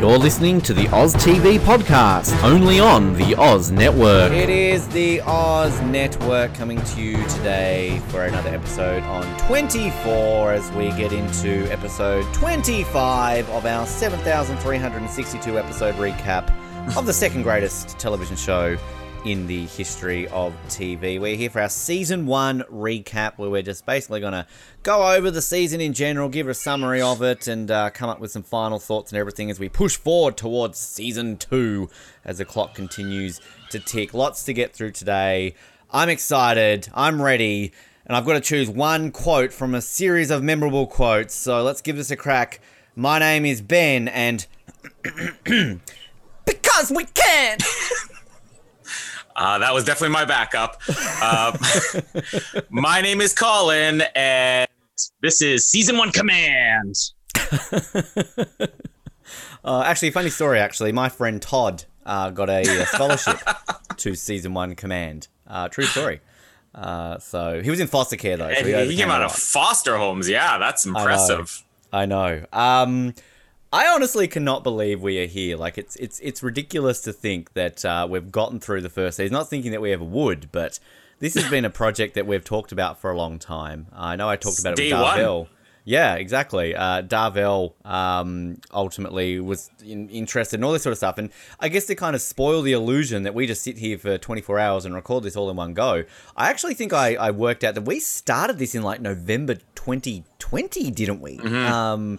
You're listening to the Oz TV podcast, only on the Oz Network. It is the Oz Network coming to you today for another episode on 24 as we get into episode 25 of our 7,362 episode recap of the second greatest television show in the history of TV. We're here for our season one recap, where we're just basically going to go over the season in general, give a summary of it, and uh, come up with some final thoughts and everything as we push forward towards season two as the clock continues to tick. Lots to get through today. I'm excited. I'm ready. And I've got to choose one quote from a series of memorable quotes. So let's give this a crack. My name is Ben, and because we can. Uh, that was definitely my backup. Uh, my name is Colin, and this is season one command. Uh, actually, funny story. Actually, my friend Todd uh, got a, scholarship to season one command. Uh, true story. Uh, so he was in foster care though. So he he, came out of foster homes. Yeah, that's impressive. I know. Um, I honestly cannot believe we are here. Like it's it's it's ridiculous to think that uh, we've gotten through the first season. Not thinking that we ever would, but this has been a project that we've talked about for a long time. I know I talked about it with. Darvell. Yeah, exactly. Uh, Darvell um, ultimately was in, interested in all this sort of stuff, and I guess to kind of spoil the illusion that we just sit here for 24 hours and record this all in one go. I actually think I, I worked out that we started this in like November 2020, didn't we? Um,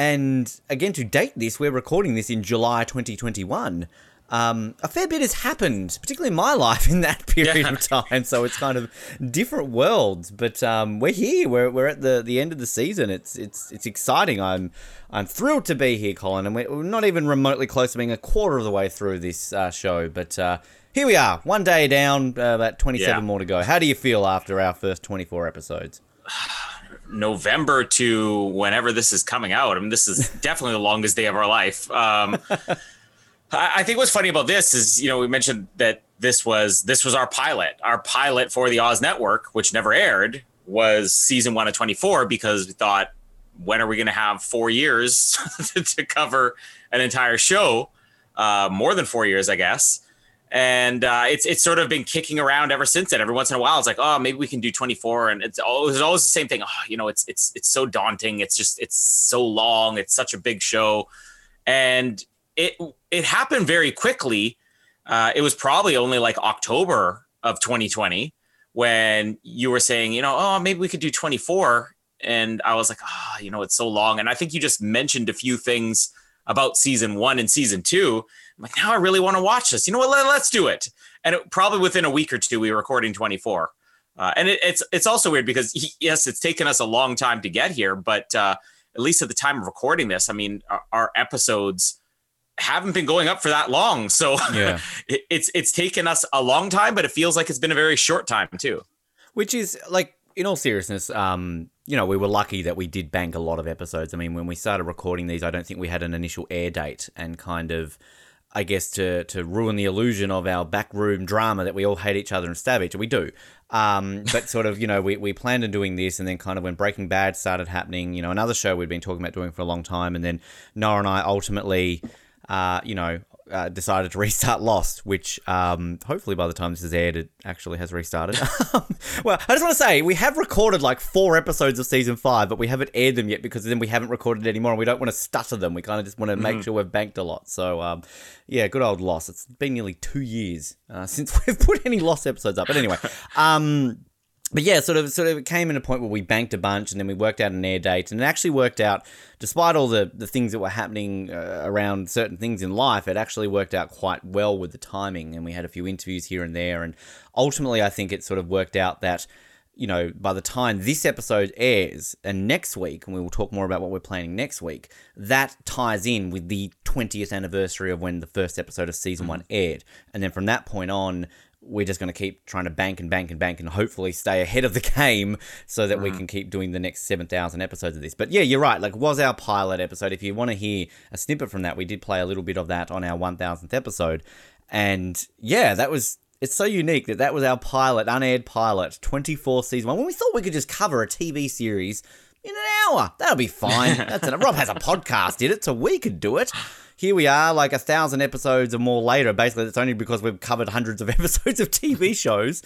and again, to date this, we're recording this in July 2021. Um, a fair bit has happened, particularly in my life, in that period Yeah. of time. So it's kind of different worlds. But um, we're here. We're, we're at the, the end of the season. It's it's it's exciting. I'm I'm thrilled to be here, Colin. And we're not even remotely close to being a quarter of the way through this uh, show. But uh, here we are, one day down, uh, about 27 Yeah. more to go. How do you feel after our first 24 episodes? November to whenever this is coming out. I mean, this is definitely the longest day of our life. Um, I, I think what's funny about this is, you know, we mentioned that this was this was our pilot. Our pilot for the Oz Network, which never aired, was season one of 24 because we thought, when are we going to have four years to cover an entire show? Uh, more than four years, I guess and uh, it's it's sort of been kicking around ever since then. Every once in a while, it's like, oh, maybe we can do 24, and it's always, it's always the same thing. Oh, you know, it's it's it's so daunting. It's just it's so long. It's such a big show, and it it happened very quickly. Uh, it was probably only like October of 2020 when you were saying, you know, oh, maybe we could do 24, and I was like, ah, you know, it's so long. And I think you just mentioned a few things about season one and season two. I'm like, now I really want to watch this. You know what? Let, us do it. And it, probably within a week or two, we were recording 24. Uh, and it, it's it's also weird because he, yes, it's taken us a long time to get here, but uh, at least at the time of recording this, I mean, our, our episodes haven't been going up for that long. So Yeah. it, it's it's taken us a long time, but it feels like it's been a very short time too. Which is like, in all seriousness, um, you know, we were lucky that we did bank a lot of episodes. I mean, when we started recording these, I don't think we had an initial air date, and kind of, I guess, to to ruin the illusion of our backroom drama that we all hate each other and stab each other. We do, um, but sort of, you know, we we planned on doing this, and then kind of when Breaking Bad started happening, you know, another show we'd been talking about doing for a long time, and then Noah and I ultimately, uh, you know. Uh, decided to restart Lost, which um, hopefully by the time this is aired, it actually has restarted. well, I just want to say we have recorded like four episodes of season five, but we haven't aired them yet because then we haven't recorded anymore, and we don't want to stutter them. We kind of just want to make sure we've banked a lot. So, um, yeah, good old Lost. It's been nearly two years uh, since we've put any Lost episodes up. But anyway, um, but yeah, sort of, sort of it came in a point where we banked a bunch, and then we worked out an air date, and it actually worked out, despite all the the things that were happening uh, around certain things in life, it actually worked out quite well with the timing, and we had a few interviews here and there, and ultimately, I think it sort of worked out that. You know, by the time this episode airs, and next week, and we will talk more about what we're planning next week, that ties in with the 20th anniversary of when the first episode of season one aired. And then from that point on, we're just going to keep trying to bank and bank and bank and hopefully stay ahead of the game so that we mm. can keep doing the next 7,000 episodes of this. But yeah, you're right. Like, was our pilot episode. If you want to hear a snippet from that, we did play a little bit of that on our 1000th episode. And yeah, that was. It's so unique that that was our pilot, unaired pilot, 24 season one. When we thought we could just cover a TV series in an hour, that'll be fine. That's. Rob has a podcast, did it, so we could do it here we are, like a thousand episodes or more later. Basically, it's only because we've covered hundreds of episodes of TV shows.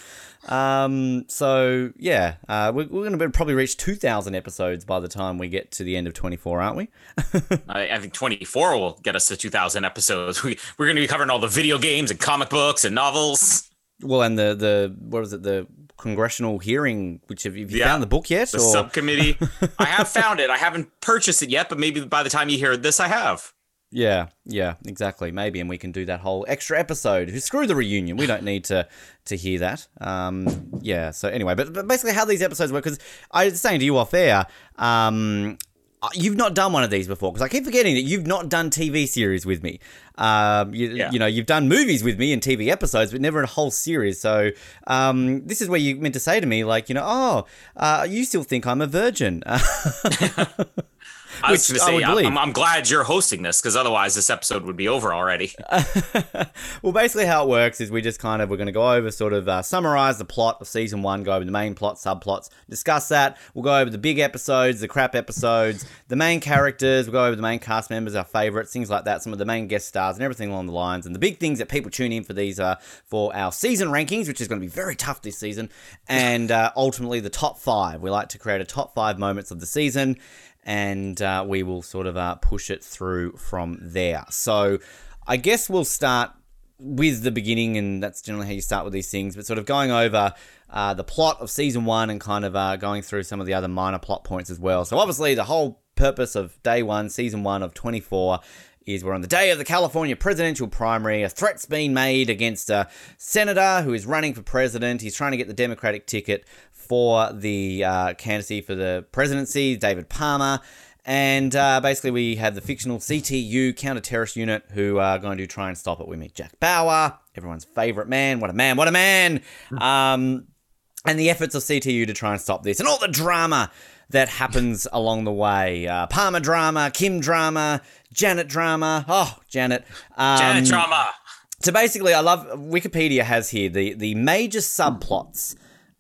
Um, so yeah, uh, we're, we're going to probably reach two thousand episodes by the time we get to the end of twenty four, aren't we? I, I, think twenty four will get us to two thousand episodes. We, we're going to be covering all the video games and comic books and novels. Well, and the the what was it the congressional hearing? Which have, have you yeah, found the book yet? The or? subcommittee. I have found it. I haven't purchased it yet, but maybe by the time you hear this, I have. Yeah, yeah, exactly. Maybe, and we can do that whole extra episode. Screw the reunion. We don't need to to hear that. Um, yeah. So anyway, but, but basically, how these episodes work? Because I was saying to you off air, um, you've not done one of these before. Because I keep forgetting that you've not done TV series with me. Um, you, yeah. you know, you've done movies with me and TV episodes, but never a whole series. So um, this is where you meant to say to me, like, you know, oh, uh, you still think I'm a virgin. I was going to say, I'm, I'm, glad you're hosting this because otherwise this episode would be over already. well, basically, how it works is we just kind of we're going to go over sort of uh, summarize the plot of season one, go over the main plot, subplots, discuss that. We'll go over the big episodes, the crap episodes, the main characters. We'll go over the main cast members, our favorites, things like that. Some of the main guest stars and everything along the lines. And the big things that people tune in for these are for our season rankings, which is going to be very tough this season, and uh, ultimately the top five. We like to create a top five moments of the season and uh, we will sort of uh, push it through from there. So I guess we'll start with the beginning, and that's generally how you start with these things, but sort of going over uh, the plot of season one and kind of uh, going through some of the other minor plot points as well. So obviously, the whole purpose of day one, season one of 24 is we're on the day of the California presidential primary. A threat's been made against a senator who is running for president. He's trying to get the Democratic ticket for the uh, candidacy for the presidency, David Palmer. And uh, basically, we have the fictional CTU counter terrorist unit who are going to try and stop it. We meet Jack Bauer, everyone's favorite man. What a man! What a man! Um, and the efforts of CTU to try and stop this, and all the drama that happens along the way. Uh, Palmer drama, Kim drama, Janet drama. Oh, Janet. Um, Janet drama. So basically, I love Wikipedia has here the the major subplots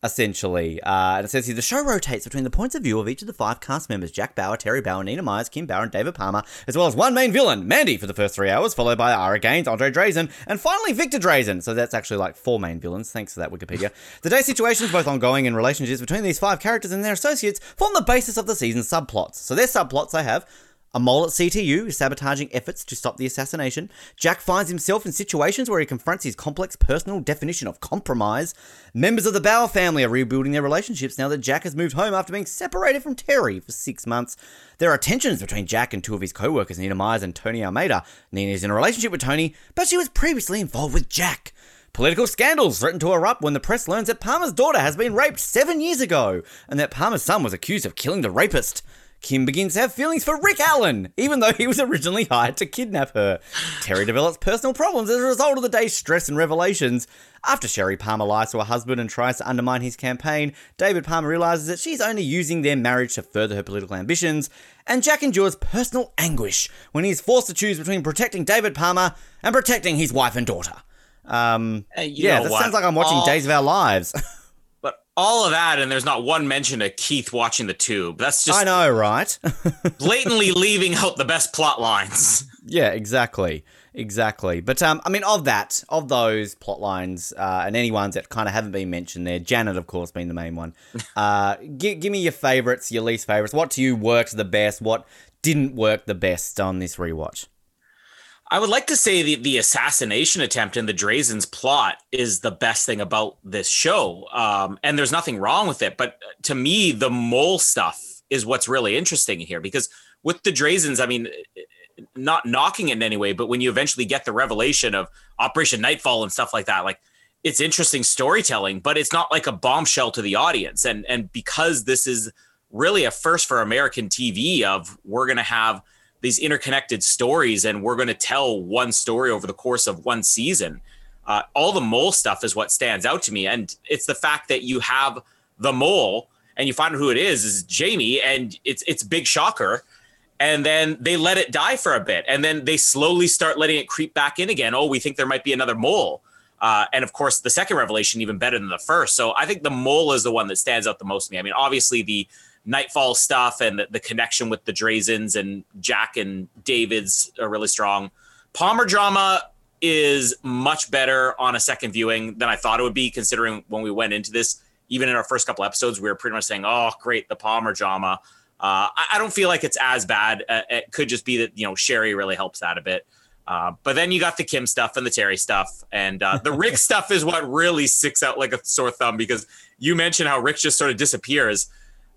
essentially. Uh, and it says here the show rotates between the points of view of each of the five cast members Jack Bauer, Terry Bauer, Nina Myers, Kim Bauer, and David Palmer, as well as one main villain, Mandy, for the first three hours, followed by Ira Gaines, Andre Drazen, and finally Victor Drazen. So that's actually like four main villains. Thanks for that, Wikipedia. the day situations, both ongoing and relationships between these five characters and their associates, form the basis of the season's subplots. So their subplots I have a mole at CTU is sabotaging efforts to stop the assassination. Jack finds himself in situations where he confronts his complex personal definition of compromise. Members of the Bauer family are rebuilding their relationships now that Jack has moved home after being separated from Terry for six months. There are tensions between Jack and two of his co workers, Nina Myers and Tony Almeida. Nina is in a relationship with Tony, but she was previously involved with Jack. Political scandals threaten to erupt when the press learns that Palmer's daughter has been raped seven years ago, and that Palmer's son was accused of killing the rapist. Kim begins to have feelings for Rick Allen, even though he was originally hired to kidnap her. Terry develops personal problems as a result of the day's stress and revelations. After Sherry Palmer lies to her husband and tries to undermine his campaign, David Palmer realizes that she's only using their marriage to further her political ambitions, and Jack endures personal anguish when he is forced to choose between protecting David Palmer and protecting his wife and daughter. Um, yeah, that what? sounds like I'm watching All- Days of Our Lives. all of that, and there's not one mention of Keith watching the tube. That's just I know, right? blatantly leaving out the best plot lines. Yeah, exactly, exactly. But um, I mean, of that, of those plot lines, uh, and any ones that kind of haven't been mentioned there, Janet, of course, being the main one. Uh, give give me your favorites, your least favorites. What to you worked the best? What didn't work the best on this rewatch? I would like to say the, the assassination attempt and the Drazens plot is the best thing about this show. Um, and there's nothing wrong with it. But uh, to me, the mole stuff is what's really interesting here because with the Drazens, I mean, uh, uh, not knocking it in any way, but when you eventually get the revelation of Operation Nightfall and stuff like that, like it's interesting storytelling, but it's not like a bombshell to the audience. And and because this is really a first for American TV of we're gonna have these interconnected stories and we're gonna tell one story over the course of one season. Uh, all the mole stuff is what stands out to me, and it's the fact that you have the mole and you find out who it is is Jamie, and it's it's big shocker and then they let it die for a bit and then they slowly start letting it creep back in again. Oh we think there might be another mole. Uh, and of course the second revelation even better than the first. So i think the mole is the one that stands out the most to me. I mean obviously the nightfall stuff and the, the connection with the drazens and jack and david's are really strong palmer drama is much better on a second viewing than i thought it would be considering when we went into this even in our first couple episodes we were pretty much saying oh great the palmer drama uh, I, I, don't feel like it's as bad. Uh, it could just be that you know Sherry really helps that a bit. Uh, but then you got the Kim stuff and the Terry stuff, and uh, the Rick stuff is what really sticks out like a sore thumb because you mentioned how Rick just sort of disappears.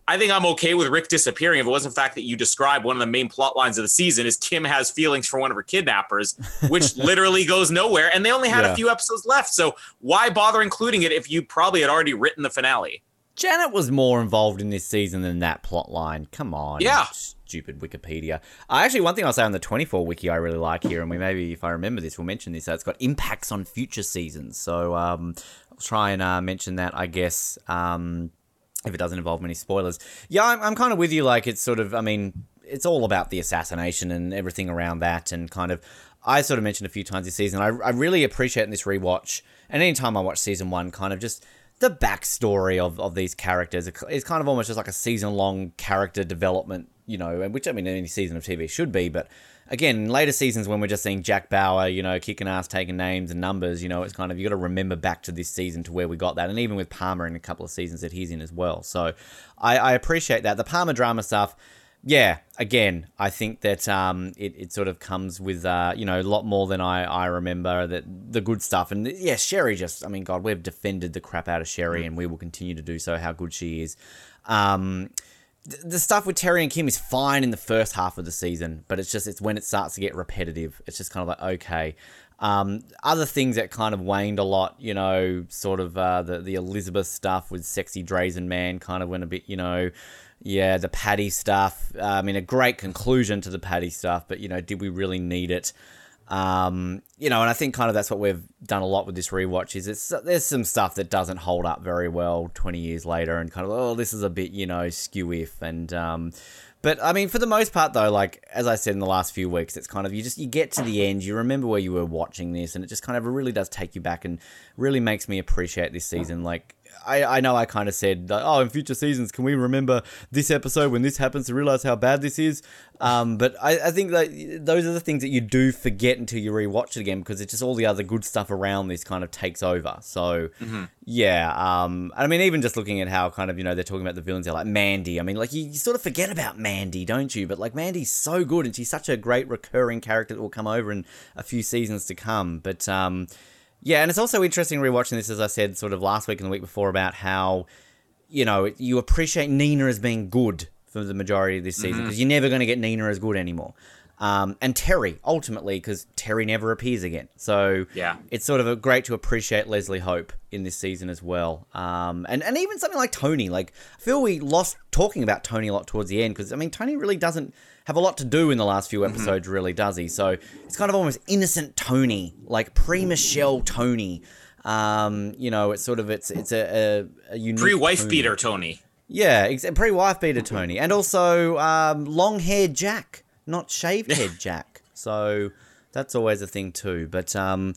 I think I'm okay with Rick disappearing if it wasn't the fact that you described one of the main plot lines of the season is Kim has feelings for one of her kidnappers, which literally goes nowhere, and they only had yeah. a few episodes left. So why bother including it if you probably had already written the finale? Janet was more involved in this season than that plot line. Come on. Yeah. Stupid Wikipedia. Uh, actually, one thing I'll say on the 24 wiki I really like here, and we maybe, if I remember this, we'll mention this. Uh, it's got impacts on future seasons. So um, I'll try and uh, mention that, I guess, um, if it doesn't involve many spoilers. Yeah, I'm, I'm kind of with you. Like, it's sort of, I mean, it's all about the assassination and everything around that, and kind of. I sort of mentioned a few times this season. I, I really appreciate in this rewatch, and anytime I watch season one, kind of just the backstory of, of these characters is kind of almost just like a season long character development, you know, which I mean, any season of TV should be. But again, later seasons when we're just seeing Jack Bauer, you know, kicking ass, taking names and numbers, you know, it's kind of, you got to remember back to this season to where we got that. And even with Palmer in a couple of seasons that he's in as well. So I, I appreciate that. The Palmer drama stuff yeah, again, I think that um, it, it sort of comes with, uh, you know, a lot more than I, I remember that the good stuff. And yeah, Sherry just, I mean, God, we've defended the crap out of Sherry and we will continue to do so, how good she is. Um, the stuff with Terry and Kim is fine in the first half of the season, but it's just, it's when it starts to get repetitive. It's just kind of like, okay. Um, other things that kind of waned a lot, you know, sort of uh, the, the Elizabeth stuff with Sexy Drazen Man kind of went a bit, you know, yeah, the Paddy stuff. Uh, I mean, a great conclusion to the Paddy stuff, but you know, did we really need it? Um, you know, and I think kind of that's what we've done a lot with this rewatch. Is it's there's some stuff that doesn't hold up very well 20 years later, and kind of oh, this is a bit you know skew if and um, but I mean, for the most part, though, like as I said in the last few weeks, it's kind of you just you get to the end, you remember where you were watching this, and it just kind of really does take you back and really makes me appreciate this season. Like I, I know I kind of said, oh, in future seasons, can we remember this episode when this happens to realize how bad this is? Um, but I, I think that those are the things that you do forget until you rewatch it again because it's just all the other good stuff around this kind of takes over. So, mm-hmm. yeah. Um, I mean, even just looking at how kind of, you know, they're talking about the villains, they're like Mandy. I mean, like, you, you sort of forget about Mandy, don't you? But, like, Mandy's so good and she's such a great recurring character that will come over in a few seasons to come. But, um, yeah, and it's also interesting rewatching this, as I said, sort of last week and the week before, about how you know you appreciate Nina as being good for the majority of this season because mm-hmm. you're never going to get Nina as good anymore. Um, and Terry ultimately because Terry never appears again. So yeah, it's sort of a, great to appreciate Leslie Hope in this season as well. Um, and and even something like Tony, like I feel we lost talking about Tony a lot towards the end because I mean Tony really doesn't have a lot to do in the last few mm-hmm. episodes, mm-hmm. really, does he? So it's kind of almost innocent Tony, like pre Michelle Tony. Um, you know, it's sort of it's it's a, a, a unique pre wife beater Tony. Yeah, ex- pre wife beater Tony, and also um, long haired Jack, not shaved head Jack. So that's always a thing too. But um,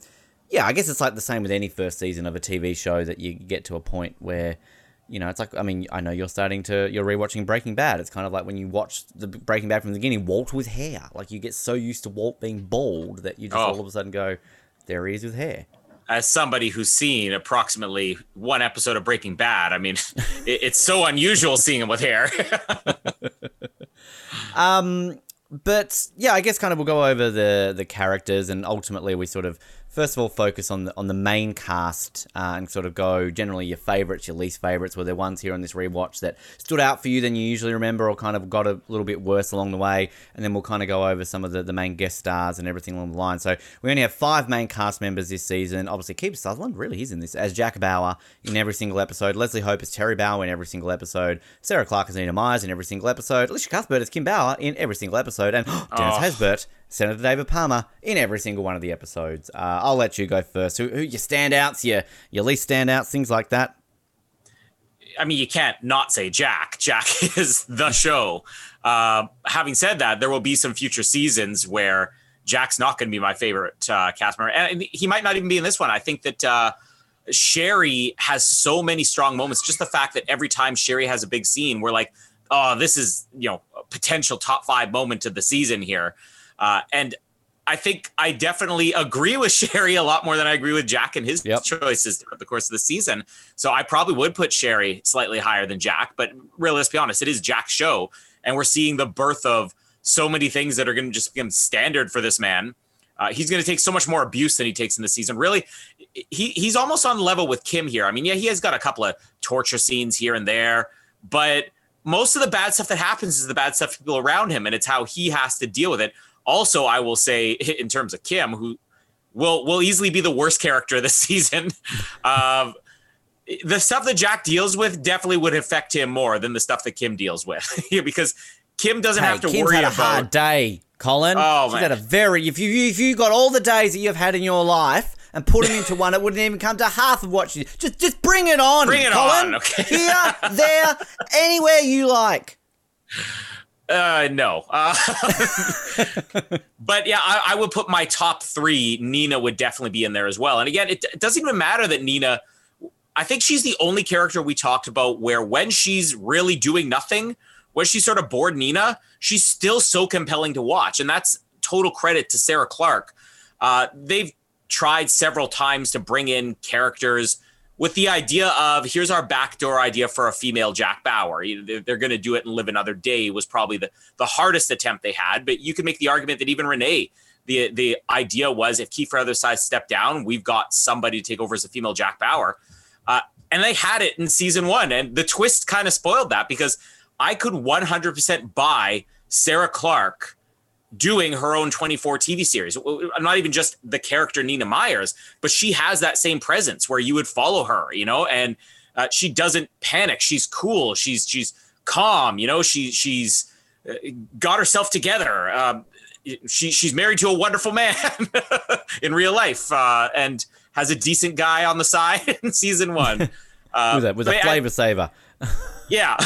yeah, I guess it's like the same with any first season of a TV show that you get to a point where you know, it's like I mean, I know you're starting to you're rewatching Breaking Bad. It's kind of like when you watch the Breaking Bad from the beginning, Walt with hair. Like you get so used to Walt being bald that you just oh. all of a sudden go, there he is with hair. As somebody who's seen approximately one episode of Breaking Bad, I mean, it, it's so unusual seeing him with hair. um, but yeah, I guess kind of we'll go over the the characters and ultimately we sort of first of all focus on the on the main cast uh, and sort of go generally your favorites, your least favorites. Were there ones here on this rewatch that stood out for you than you usually remember, or kind of got a little bit worse along the way? And then we'll kind of go over some of the, the main guest stars and everything along the line. So we only have five main cast members this season. Obviously, Kiefer Sutherland really is in this as Jack Bauer in every single episode. Leslie Hope is Terry Bauer in every single episode. Sarah Clarke is Nina Myers in every single episode. Alicia Cuthbert is Kim Bauer in every single episode, and Dennis oh. Haysbert Senator David Palmer in every single one of the episodes. Uh, I'll let you go first. Who, who your standouts, your your least standouts, things like that. I mean, you can't not say Jack. Jack is the show. Uh, having said that, there will be some future seasons where Jack's not going to be my favorite uh, cast member, and he might not even be in this one. I think that uh, Sherry has so many strong moments. Just the fact that every time Sherry has a big scene, we're like, "Oh, this is you know potential top five moment of the season here." Uh, and I think I definitely agree with Sherry a lot more than I agree with Jack and his yep. choices throughout the course of the season. So I probably would put Sherry slightly higher than Jack, but really, let's be honest, it is Jack's show. And we're seeing the birth of so many things that are going to just become standard for this man. Uh, he's going to take so much more abuse than he takes in the season. Really, he he's almost on level with Kim here. I mean, yeah, he has got a couple of torture scenes here and there, but most of the bad stuff that happens is the bad stuff people around him, and it's how he has to deal with it. Also, I will say in terms of Kim, who will will easily be the worst character this season. um, the stuff that Jack deals with definitely would affect him more than the stuff that Kim deals with, because Kim doesn't hey, have to Kim's worry had a about. hard day, Colin. Oh She's man, had a very if you if you got all the days that you've had in your life and put them into one, it wouldn't even come to half of what you just just bring it on. Bring it Colin. on. Okay. Here, there, anywhere you like. Uh, no. Uh, but yeah, I, I, would put my top three. Nina would definitely be in there as well. And again, it, it, doesn't even matter that Nina. I think she's the only character we talked about where when she's really doing nothing, when she's sort of bored Nina, she's still so compelling to watch, and that's total credit to Sarah Clarke. Uh, they've tried several times to bring in characters with the idea of here's our backdoor idea for a female Jack Bauer. They're going to do it and live another day was probably the, the hardest attempt they had. But you can make the argument that even Renee, the the idea was if Kiefer Hetherside stepped down, we've got somebody to take over as a female Jack Bauer. Uh, and they had it in season one. And the twist kind of spoiled that because I could 100% buy Sarah Clarke doing her own 24 TV series. I'm not even just the character Nina Myers, but she has that same presence where you would follow her, you know, and uh, she doesn't panic. She's cool. She's she's calm. You know, she she's uh, got herself together. Um, she she's married to a wonderful man in real life, uh, and has a decent guy on the side in season one. Uh, with a, with a flavor I, saver. yeah,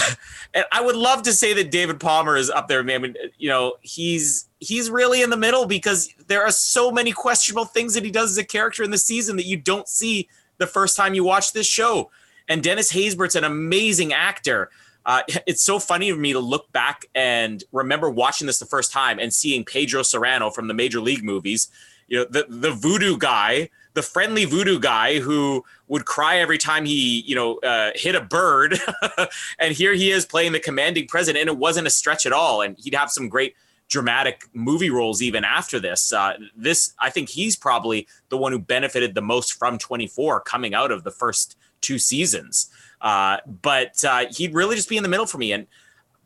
and I would love to say that David Palmer is up there. I mean, you know, he's he's really in the middle because there are so many questionable things that he does as a character in the season that you don't see the first time you watch this show. And Dennis Haysbert's an amazing actor. Uh, it's so funny for me to look back and remember watching this the first time and seeing Pedro Cerrano from the Major League movies, you know, the the voodoo guy, the friendly voodoo guy who would cry every time he, you know, uh, hit a bird. and here he is playing the commanding president, and it wasn't a stretch at all. And he'd have some great dramatic movie roles even after this. Uh, this, I think, he's probably the one who benefited the most from 24 coming out of the first two seasons. Uh, but uh, he'd really just be in the middle for me. And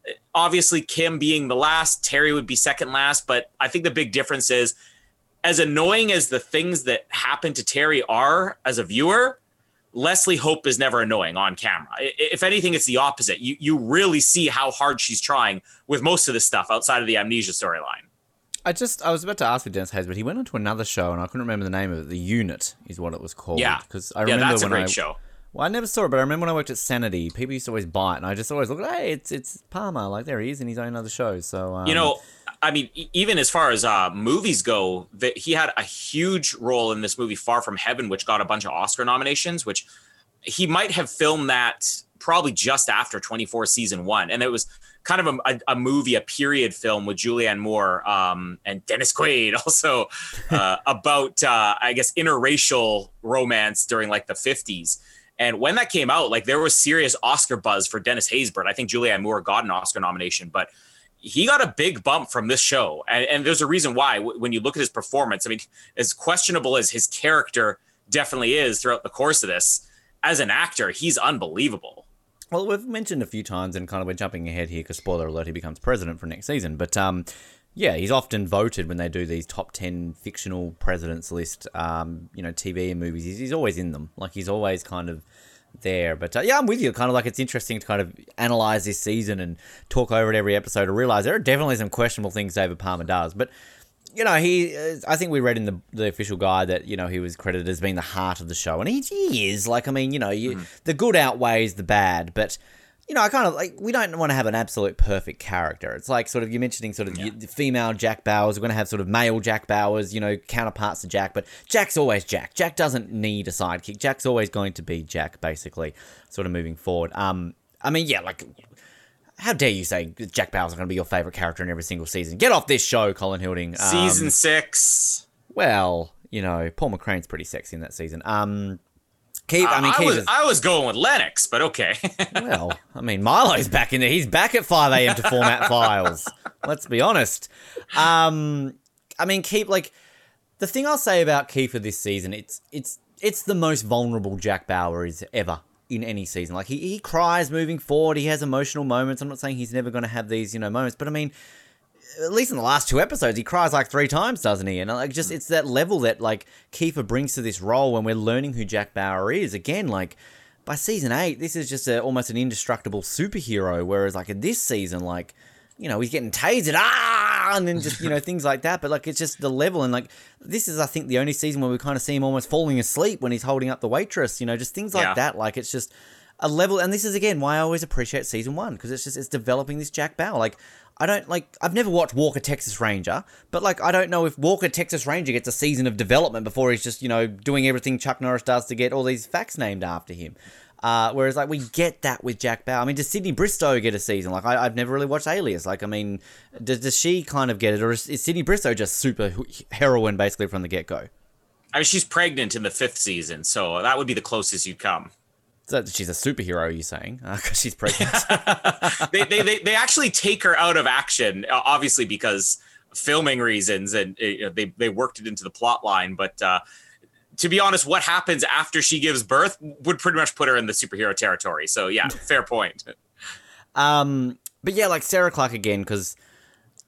uh, obviously, Kim being the last, Terry would be second last. But I think the big difference is, as annoying as the things that happen to Terry are as a viewer, Leslie Hope is never annoying on camera. If anything, it's the opposite. You you really see how hard she's trying with most of the stuff outside of the amnesia storyline. I just I was about to ask for Dennis Hayes, but he went on to another show and I couldn't remember the name of it. The Unit is what it was called. Yeah, because I remember yeah, that's a great I, show. Well, I never saw it, but I remember when I worked at Sanity, people used to always buy it, and I just always looked, hey, it's it's Palmer, like there he is in his own other show. So um, you know, I mean, even as far as uh, movies go, that he had a huge role in this movie, Far from Heaven, which got a bunch of Oscar nominations, which he might have filmed that probably just after 24 season one. And it was kind of a, a, movie, a period film with Julianne Moore um, and Dennis Quaid also uh, about, uh, I guess, interracial romance during like the 50s. And when that came out, like there was serious Oscar buzz for Dennis Haysbert. I think Julianne Moore got an Oscar nomination, but he got a big bump from this show, and, and there's a reason why. When you look at his performance, I mean, as questionable as his character definitely is throughout the course of this, as an actor, he's unbelievable. Well, we've mentioned a few times, and kind of we're jumping ahead here because spoiler alert, he becomes president for next season. But um, yeah, he's often voted when they do these top ten fictional presidents list, um, you know, TV and movies. He's, he's always in them. Like he's always kind of there. But uh, yeah, I'm with you. Kind of like it's interesting to kind of analyze this season and talk over it every episode to realize there are definitely some questionable things David Palmer does. But you know, he. Uh, I think we read in the the official guide that you know he was credited as being the heart of the show, and he, he is. Like, I mean, you know, you, mm-hmm. the good outweighs the bad, but you know, I kind of like we don't want to have an absolute perfect character. It's like sort of you're mentioning sort of yeah. the female Jack Bauers. We're going to have sort of male Jack Bauers, you know, counterparts to Jack, but Jack's always Jack. Jack doesn't need a sidekick. Jack's always going to be Jack, basically, sort of moving forward. Um, I mean, yeah, like how dare you say Jack Bauer's going to be your favorite character in every single season? Get off this show, Colin Hilding. Um, season six. Well, you know, Paul McCrane's pretty sexy in that season. Um, Keep, I mean, I, was, I was going with Lennox, but okay. well, I mean, Milo's back in there. He's back at 5 a.m. to format files. Let's be honest. Um, I mean, keep like the thing I'll say about Kiefer this season. It's it's it's the most vulnerable Jack Bauer is ever in any season. Like he, he cries moving forward. He has emotional moments. I'm not saying he's never going to have these, you know, moments, but I mean, at least in the last two episodes, he cries like three times, doesn't he? And like, just it's that level that like Kiefer brings to this role when we're learning who Jack Bauer is. Again, like by season eight, this is just a, almost an indestructible superhero. Whereas like in this season, like you know, he's getting tasered, ah, and then just, you know, things like that. But like, it's just the level. And like, this is, I think, the only season where we kind of see him almost falling asleep when he's holding up the waitress, you know, just things like yeah. that. Like, it's just a level. And this is, again, why I always appreciate season one because it's just, it's developing this Jack Bauer. Like, I don't like, I've never watched Walker Texas Ranger, but like, I don't know if Walker Texas Ranger gets a season of development before he's just, you know, doing everything Chuck Norris does to get all these facts named after him. Uh, whereas like we get that with Jack Bauer. I mean, does Sydney Bristow get a season? Like I, have never really watched Alias. Like I mean, does, does she kind of get it, or is, is Sydney Bristow just super heroine basically from the get go? I mean, she's pregnant in the fifth season, so that would be the closest you'd come. So she's a superhero, you saying? Because uh, she's pregnant. they, they, they, they actually take her out of action, obviously because filming reasons, and uh, they they worked it into the plot line. But uh, to be honest, what happens after she gives birth would pretty much put her in the superhero territory. So yeah, fair point. Um, but yeah, like Sarah Clarke again, because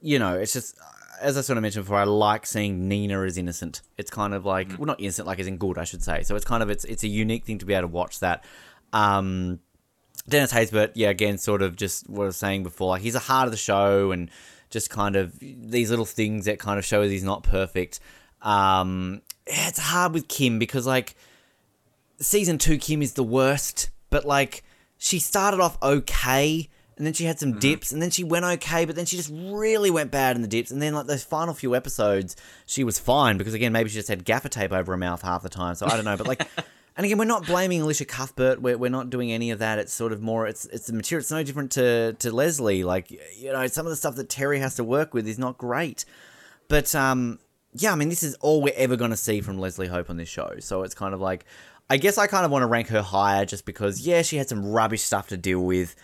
you know, it's just as I sort of mentioned before, I like seeing Nina as innocent. It's kind of like, mm. well, not innocent, like as in good, I should say. So it's kind of it's it's a unique thing to be able to watch that. Um, Dennis Haysbert, yeah, again, sort of just what I was saying before, like he's a heart of the show and just kind of these little things that kind of show he's not perfect. Um, it's hard with Kim because like season two Kim is the worst, but like she started off okay and then she had some mm-hmm. dips and then she went okay but then she just really went bad in the dips and then like those final few episodes she was fine because again maybe she just had gaffer tape over her mouth half the time so i don't know but like and again we're not blaming Alicia cuthbert. We're, we're not doing any of that. It's sort of more it's it's the material. It's no different to to leslie. Like you know some of the stuff that terry has to work with is not great. But um yeah, I mean, this is all we're ever going to see from Leslie Hope on this show. So it's kind of like, I guess I kind of want to rank her higher just because, yeah, she had some rubbish stuff to deal with.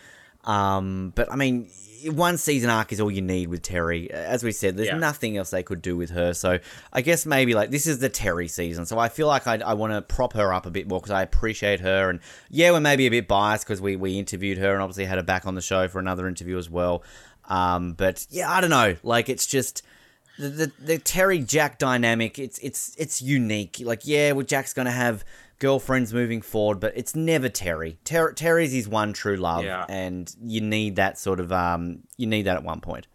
Um, but I mean, one season arc is all you need with Terry. As we said, there's yeah. nothing else they could do with her. So I guess maybe like this is the Terry season. So I feel like I, I want to prop her up a bit more because I appreciate her. And yeah, we're maybe a bit biased because we, we interviewed her and obviously had her back on the show for another interview as well. Um, but yeah, I don't know. Like it's just the, the, the Terry Jack dynamic, it's it's it's unique. Like, yeah, well, Jack's gonna have girlfriends moving forward, but it's never Terry. Ter- Terry's his one true love, yeah. and you need that sort of um, you need that at one point.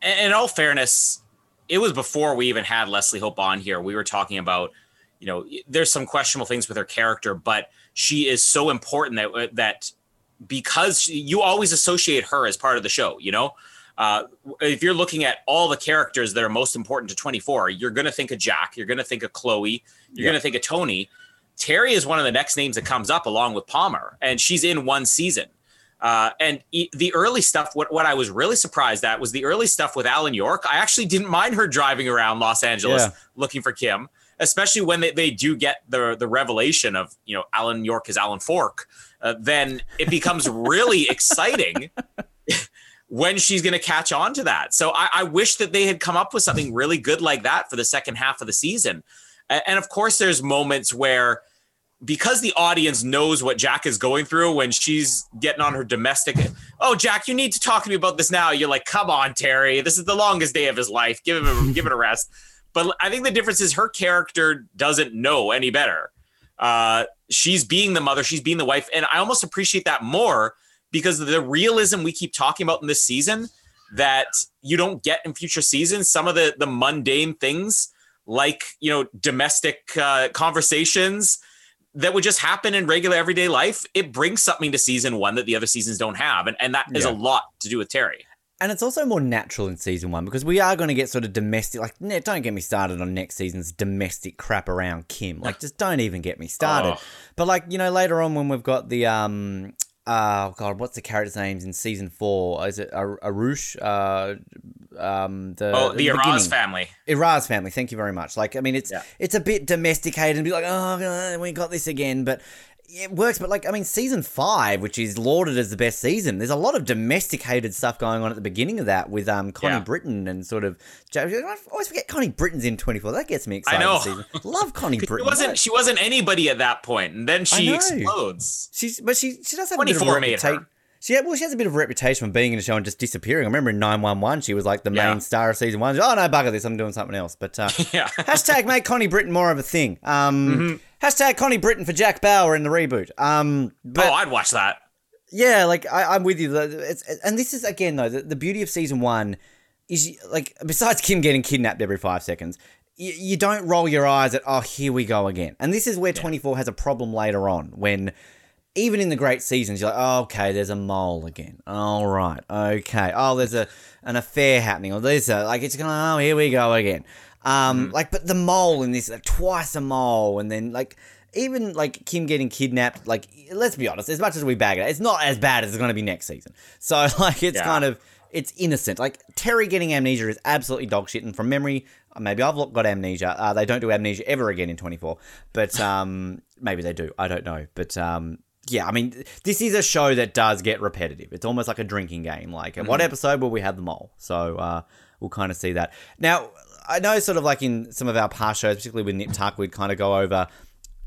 And in all fairness, it was before we even had Leslie Hope on here. We were talking about, you know, there's some questionable things with her character, but she is so important that that because she, you always associate her as part of the show, you know uh, if you're looking at all the characters that are most important to 24, you're going to think of Jack, you're going to think of Chloe, you're going to think of Tony. Terry is one of the next names that comes up along with Palmer, and she's in one season. Uh, and e- the early stuff, what, what I was really surprised at was the early stuff with Alan York. I actually didn't mind her driving around Los Angeles yeah. looking for Kim, especially when they, they do get the, the revelation of, you know, Alan York is Alan Fork. Uh, then it becomes really exciting when she's going to catch on to that. So I, I, wish that they had come up with something really good like that for the second half of the season. And of course, there's moments where because the audience knows what Jack is going through when she's getting on her domestic. Oh, Jack, you need to talk to me about this now. You're like, come on, Terry. This is the longest day of his life. Give him a, give it a rest. But I think the difference is her character doesn't know any better. Uh, she's being the mother, she's being the wife, and I almost appreciate that more because the realism we keep talking about in this season that you don't get in future seasons. Some of the the mundane things like you know domestic uh, conversations that would just happen in regular everyday life. It brings something to season one that the other seasons don't have, and and that yeah. a lot to do with Terry. And it's also more natural in season one because we are going to get sort of domestic. Like, don't get me started on next season's domestic crap around Kim. Like, just don't even get me started. Oh. But like, you know, later on when we've got the um, oh god, what's the character's names in season four? Is it Arush? Uh, um, the oh, the, the Araz family. Araz family. Thank you very much. Like, I mean, it's yeah. it's a bit domesticated and be like, oh, we got this again, but it works, but like I mean, season five, which is lauded as the best season, there's a lot of domesticated stuff going on at the beginning of that with um Connie yeah. Britton and sort of. I always forget Connie Britton's in 24. That gets me excited. I know. Love Connie Britton. She wasn't she wasn't anybody at that point, and then she explodes. She's but she she does have 24 a bit of made her. She had, well, she has a bit of a reputation for being in a show and just disappearing. I remember in 911, she was like the main star of season one. oh, no, bugger this. I'm doing something else. But uh, yeah. hashtag make Connie Britton more of a thing. Um, mm-hmm. Hashtag Connie Britton for Jack Bauer in the reboot. Um, but, oh, I'd watch that. Yeah, like I, am with you. It's, and this is, again, though, the, the beauty of season one is like, besides Kim getting kidnapped every five seconds, you, you don't roll your eyes at, oh, here we go again. And this is where yeah. 24 has a problem later on when even in the great seasons, you're like, oh, okay, there's a mole again. All right, okay. Oh, there's a an affair happening, or there's a like it's going. Oh, here we go again. Um, mm-hmm. like, but the mole in this, like, twice a mole, and then like even like Kim getting kidnapped. Like, let's be honest, as much as we bag it, it's not as bad as it's going to be next season. So like, it's yeah. kind of it's innocent. Like Terry getting amnesia is absolutely dog shit, and from memory, maybe I've got amnesia. Uh, they don't do amnesia ever again in 24, but um, maybe they do. I don't know, but um, yeah, I mean, this is a show that does get repetitive. It's almost like a drinking game. Like, mm-hmm. what episode will we have the mole? So uh, we'll kind of see that. Now, I know, sort of like in some of our past shows, particularly with Nip Tuck, we'd kind of go over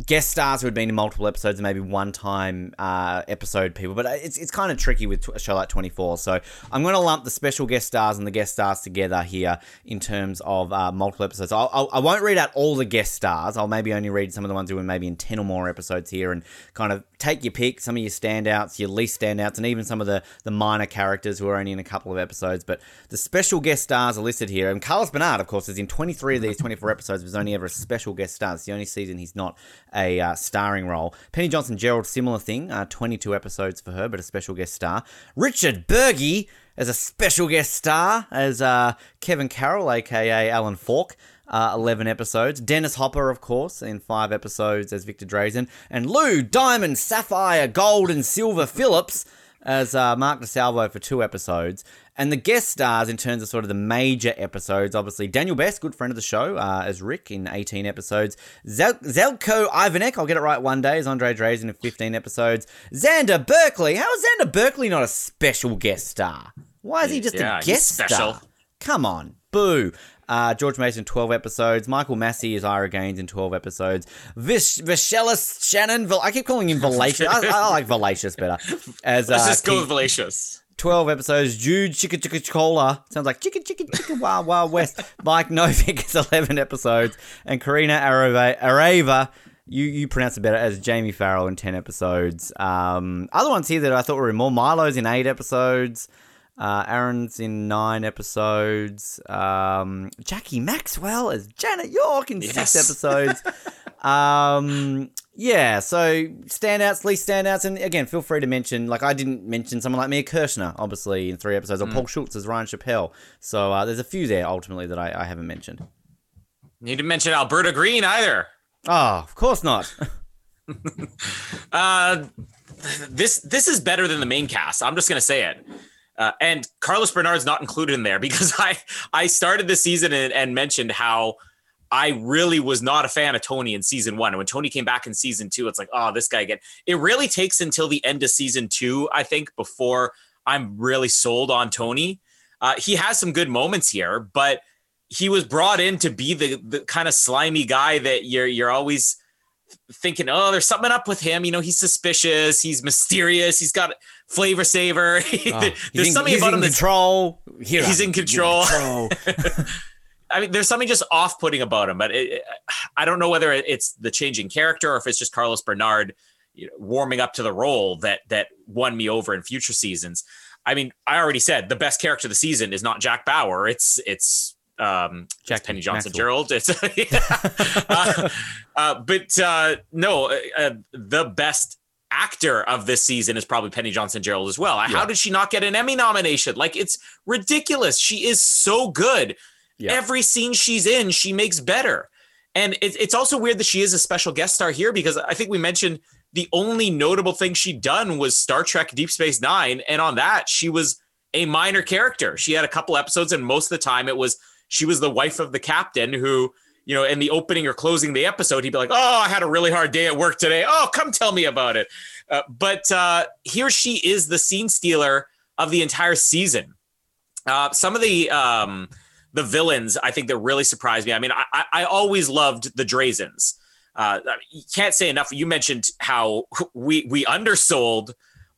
guest stars who had been in multiple episodes and maybe one time uh, episode people but it's, it's kind of tricky with a show like 24 so i'm going to lump the special guest stars and the guest stars together here in terms of uh, multiple episodes. I'll, I'll, I will not read out all the guest stars. I'll maybe only read some of the ones who are maybe in 10 or more episodes here and kind of take your pick some of your standouts your least standouts and even some of the, the minor characters who are only in a couple of episodes but the special guest stars are listed here and carlos bernard of course is in 23 of these 24 episodes was only ever a special guest star it's the only season he's not a uh, starring role. Penny Johnson Jerald, similar thing, uh, 22 episodes for her, but a special guest star. Richard Burgi as a special guest star as uh, Kevin Carroll, aka Alan Falk. Uh, 11 episodes. Dennis Hopper, of course, in five episodes as Victor Drazen. And Lou Diamond, Sapphire, Gold, and Silver Phillips as uh, Mark DeSalvo for two episodes. And the guest stars, in terms of sort of the major episodes, obviously Daniel Bess, good friend of the show, uh, as Rick in 18 episodes. Zel- Zeljko Ivanek, I'll get it right one day, as Andre Drazen in 15 episodes. Xander Berkeley, how is Xander Berkeley not a special guest star? Why is he just yeah, a guest star? Come on, boo. Uh, George Mason, 12 episodes. Michael Massee is Ira Gaines in 12 episodes. Vish- Vishelis Shannon, I keep calling him Valacious. I, I, like Valacious better. As, Let's uh, just go with Valacious. 12 episodes. Jude Chicka Chicka Cola. Sounds like Chicka Chicka Chicka Wild Wild West. Mike Novick is 11 episodes. And Karina Areva, Areva you, you pronounce it better, as Jamie Farrell in 10 episodes. Um, other ones here that I thought were more. Milo's in 8 episodes. Uh, Aaron's in 9 episodes. Um, Jacqui Maxwell as Janet York in yes. 6 episodes. um, yeah, so standouts, least standouts, and again, feel free to mention. Like I didn't mention someone like Mia Kirshner, obviously in three episodes, or mm. Paul Schulze as Ryan Chappelle. So uh, there's a few there ultimately that I, I haven't mentioned. Need to mention Alberta Green either. Oh, of course not. uh, this this is better than the main cast. I'm just gonna say it. Uh, and Carlos Bernard's not included in there because I I started the season and, and mentioned how I really was not a fan of Tony in season one. And when Tony came back in season two, it's like, oh, this guy again. It really takes until the end of season two, I think, before I'm really sold on Tony. Uh, he has some good moments here, but he was brought in to be the, the kind of slimy guy that you're you're always thinking, oh, there's something up with him. You know, he's suspicious, he's mysterious, he's got flavor saver. Oh, there's in, something about him that's control. Here he's in control. control. I mean, there's something just off-putting about him, but it, I don't know whether it's the changing character or if it's just Carlos Bernard you know, warming up to the role that that won me over in future seasons. I mean, I already said the best character of the season is not Jack Bauer. It's it's um Jack Penny Johnson Jerald, It's uh, uh, but uh, no, uh, uh, the best actor of this season is probably Penny Johnson Jerald as well. Yeah. How did she not get an Emmy nomination? Like it's ridiculous. She is so good. Yeah. Every scene she's in, she makes better. And it, it's also weird that she is a special guest star here because I think we mentioned the only notable thing she'd done was Star Trek Deep Space Nine. And on that, she was a minor character. She had a couple episodes, and most of the time it was she was the wife of the captain who, you know, in the opening or closing the episode, he'd be like, Oh, I had a really hard day at work today. Oh, come tell me about it. Uh, but uh, here she is the scene stealer of the entire season. Uh, some of the um, the villains I think that really surprised me. I mean, I, I always loved the Drazens. Uh, you can't say enough. You mentioned how we we undersold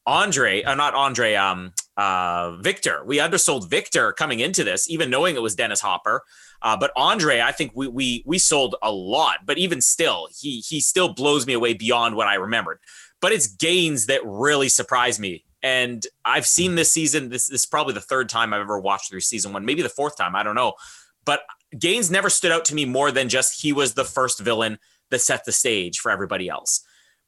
Andre, uh, not Andre, um, uh, Victor. We undersold Victor coming into this, even knowing it was Dennis Hopper. Uh, but Andre, I think we we we sold a lot. But even still, he he still blows me away beyond what I remembered. But it's Gaines that really surprised me. And I've seen this season. This, this is probably the third time I've ever watched through season one, maybe the fourth time. I don't know. But Gaines never stood out to me more than just he was the first villain that set the stage for everybody else.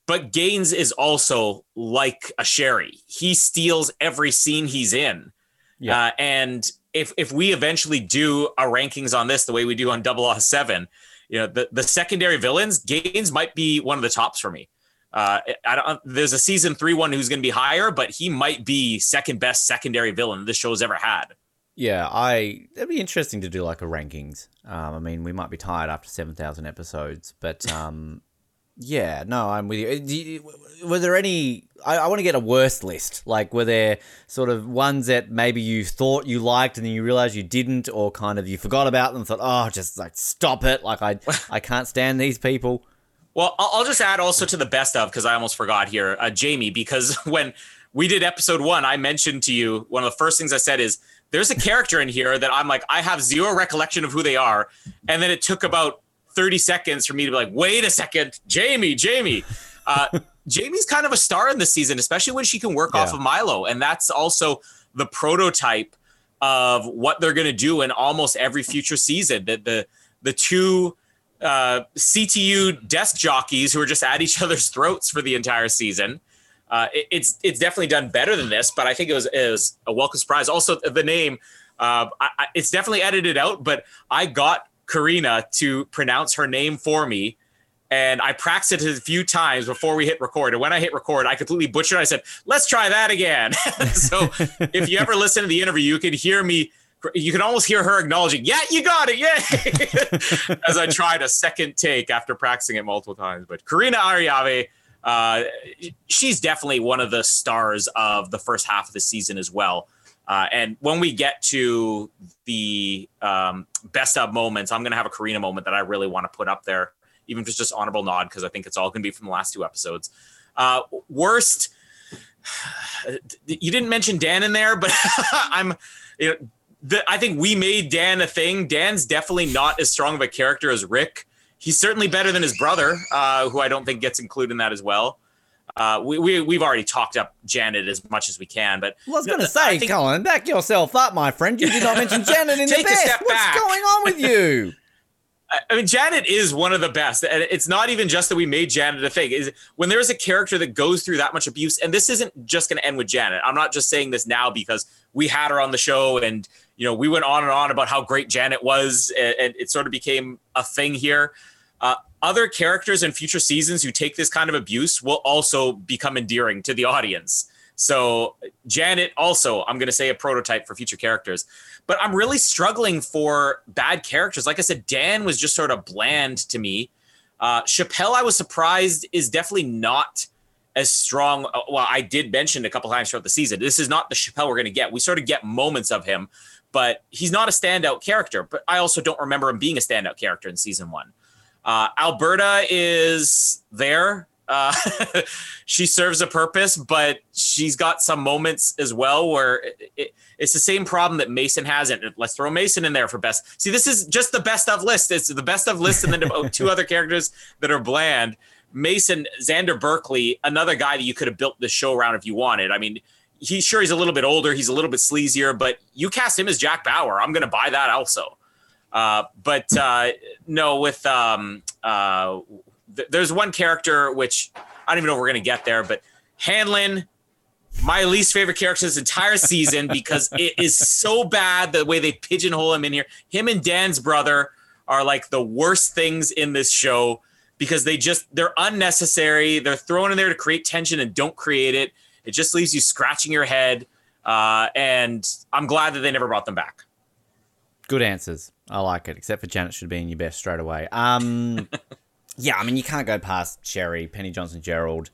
But Gaines is also like a Sherry. He steals every scene he's in. Yeah. Uh, and if if we eventually do a rankings on this the way we do on Double Seven, you know, the, the secondary villains, Gaines might be one of the tops for me. Uh, I don't, there's a season three one who's going to be higher, but he might be second best secondary villain this show's ever had. Yeah, I it'd be interesting to do like a rankings. Um, I mean, we might be tired after seven thousand episodes, but um, yeah, no, I'm with you. Uh, you were there any? I, I want to get a worst list. Like, were there sort of ones that maybe you thought you liked and then you realized you didn't, or kind of you forgot about them, and thought, oh, just like stop it. Like, I I can't stand these people. Well, I'll just add also to the best of because I almost forgot here, uh, Jamie, because when we did episode one, I mentioned to you one of the first things I said is there's a character in here that I'm like I have zero recollection of who they are, and then it took about 30 seconds for me to be like, wait a second, Jamie, Jamie. Uh, Jamie's kind of a star in this season, especially when she can work yeah. off of Milo. And that's also the prototype of what they're going to do in almost every future season. The, the, the two uh, CTU desk jockeys who are just at each other's throats for the entire season. Uh, it, it's it's definitely done better than this, but I think it was it was a welcome surprise. Also, the name uh, I, it's definitely edited out, but I got Karina to pronounce her name for me. And I practiced it a few times before we hit record. And when I hit record, I completely butchered. It. I said, "Let's try that again." so, if you ever listen to the interview, you can hear me. You can almost hear her acknowledging, "Yeah, you got it, yeah." As I tried a second take after practicing it multiple times. But Karina Arroyave, uh, she's definitely one of the stars of the first half of the season as well. Uh, and when we get to the um, best of moments, I'm going to have a Karina moment that I really want to put up there, even if it's just honorable nod, because I think it's all going to be from the last two episodes. Uh, worst, you didn't mention Dan in there, but I'm, you know, the, I think we made Dan a thing. Dan's definitely not as strong of a character as Rick. He's certainly better than his brother, uh, who I don't think gets included in that as well. Uh, we, we we've already talked up Janet as much as we can, but well, I was going to say, think, Colin, back yourself up, my friend. You did not mention Janet in the best. What's back. going on with you? I mean, Janet is one of the best, and it's not even just that we made Janet a thing. Is when there's a character that goes through that much abuse, and this isn't just going to end with Janet. I'm not just saying this now because we had her on the show, and you know we went on and on about how great Janet was, and, and it sort of became a thing here. Uh, other characters in future seasons who take this kind of abuse will also become endearing to the audience. So Janet also, I'm going to say a prototype for future characters, but I'm really struggling for bad characters. Like I said, Dan was just sort of bland to me. Uh, Chappelle, I was surprised, is definitely not as strong. uh, Well, I did mention a couple times throughout the season. This is not the Chappelle we're going to get. We sort of get moments of him, but he's not a standout character. But I also don't remember him being a standout character in season one. Uh, Alberta is there. Uh, she serves a purpose, but she's got some moments as well where it, it, it's the same problem that Mason has. And let's throw Mason in there for best. See, this is just the best of list. It's the best of list, and then two other characters that are bland. Mason, Xander Berkeley, another guy that you could have built the show around if you wanted. I mean, he's sure he's a little bit older, he's a little bit sleazier, but you cast him as Jack Bauer. I'm going to buy that also. Uh, but uh, no, with um, uh, th- there's one character which I don't even know if we're going to get there, but Hanlon, my least favorite character this entire season because it is so bad the way they pigeonhole him in here. Him and Dan's brother are like the worst things in this show because they just they're unnecessary. They're thrown in there to create tension and don't create it. It just leaves you scratching your head. Uh, and I'm glad that they never brought them back. Good answers. I like it. Except for Janet should be in your best straight away. Um, yeah, I mean you can't go past Sherry, Penny Johnson, Jerald.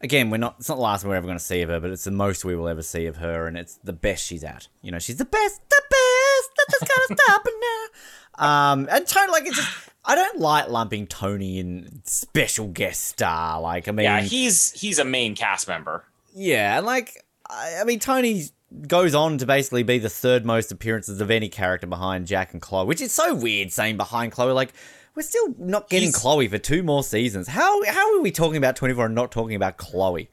Again, we're not. It's not the last we're ever going to see of her, but it's the most we will ever see of her, and it's the best she's at. You know, she's the best, the best. Nothing's gonna stop her now. Um, and Tony, like it's just. I don't like lumping Tony in special guest star. Like, I mean, Yeah, he's he's a main cast member. Yeah, and like I, I mean, Tony goes on to basically be the third most appearances of any character behind Jack and Chloe, which is so weird saying behind Chloe. Like, we're still not getting He's- Chloe for two more seasons. How how are we talking about twenty four and not talking about Chloe?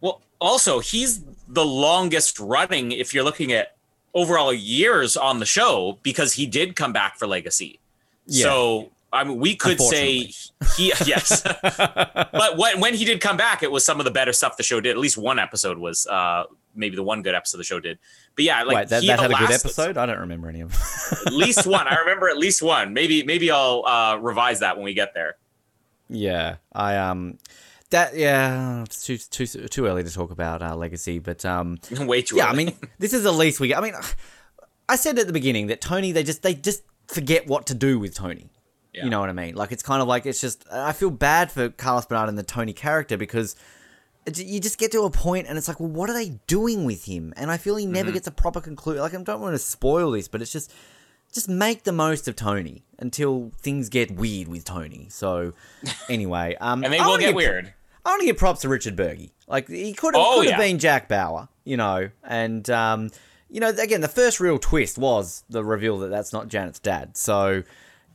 Well, also he's the longest running if you're looking at overall years on the show because he did come back for Legacy. Yeah. So I mean, we could say he yes, but when when he did come back, it was some of the better stuff the show did. At least one episode was uh maybe the one good episode the show did. But yeah, like Wait, that, that had a good episode. I don't remember any of them. At least one. I remember at least one. Maybe maybe I'll uh, revise that when we get there. yeah, I um. That yeah, it's too too too early to talk about uh, legacy, but um, Way too. yeah, I mean, this is the least we. I mean, I said at the beginning that Tony, they just they just forget what to do with Tony. Yeah. You know what I mean? Like it's kind of like it's just I feel bad for Carlos Bernard and the Tony character because you just get to a point and it's like, well, what are they doing with him? And I feel he Mm-hmm. never gets a proper conclusion. Like I don't want to spoil this, but it's just just make the most of Tony until things get weird with Tony. So anyway, um, and they will get weird. I want to give props to Richard Burgi. Like he could have Oh, could have yeah. been Jack Bauer, you know, and um, you know, again, the first real twist was the reveal that that's not Janet's dad. So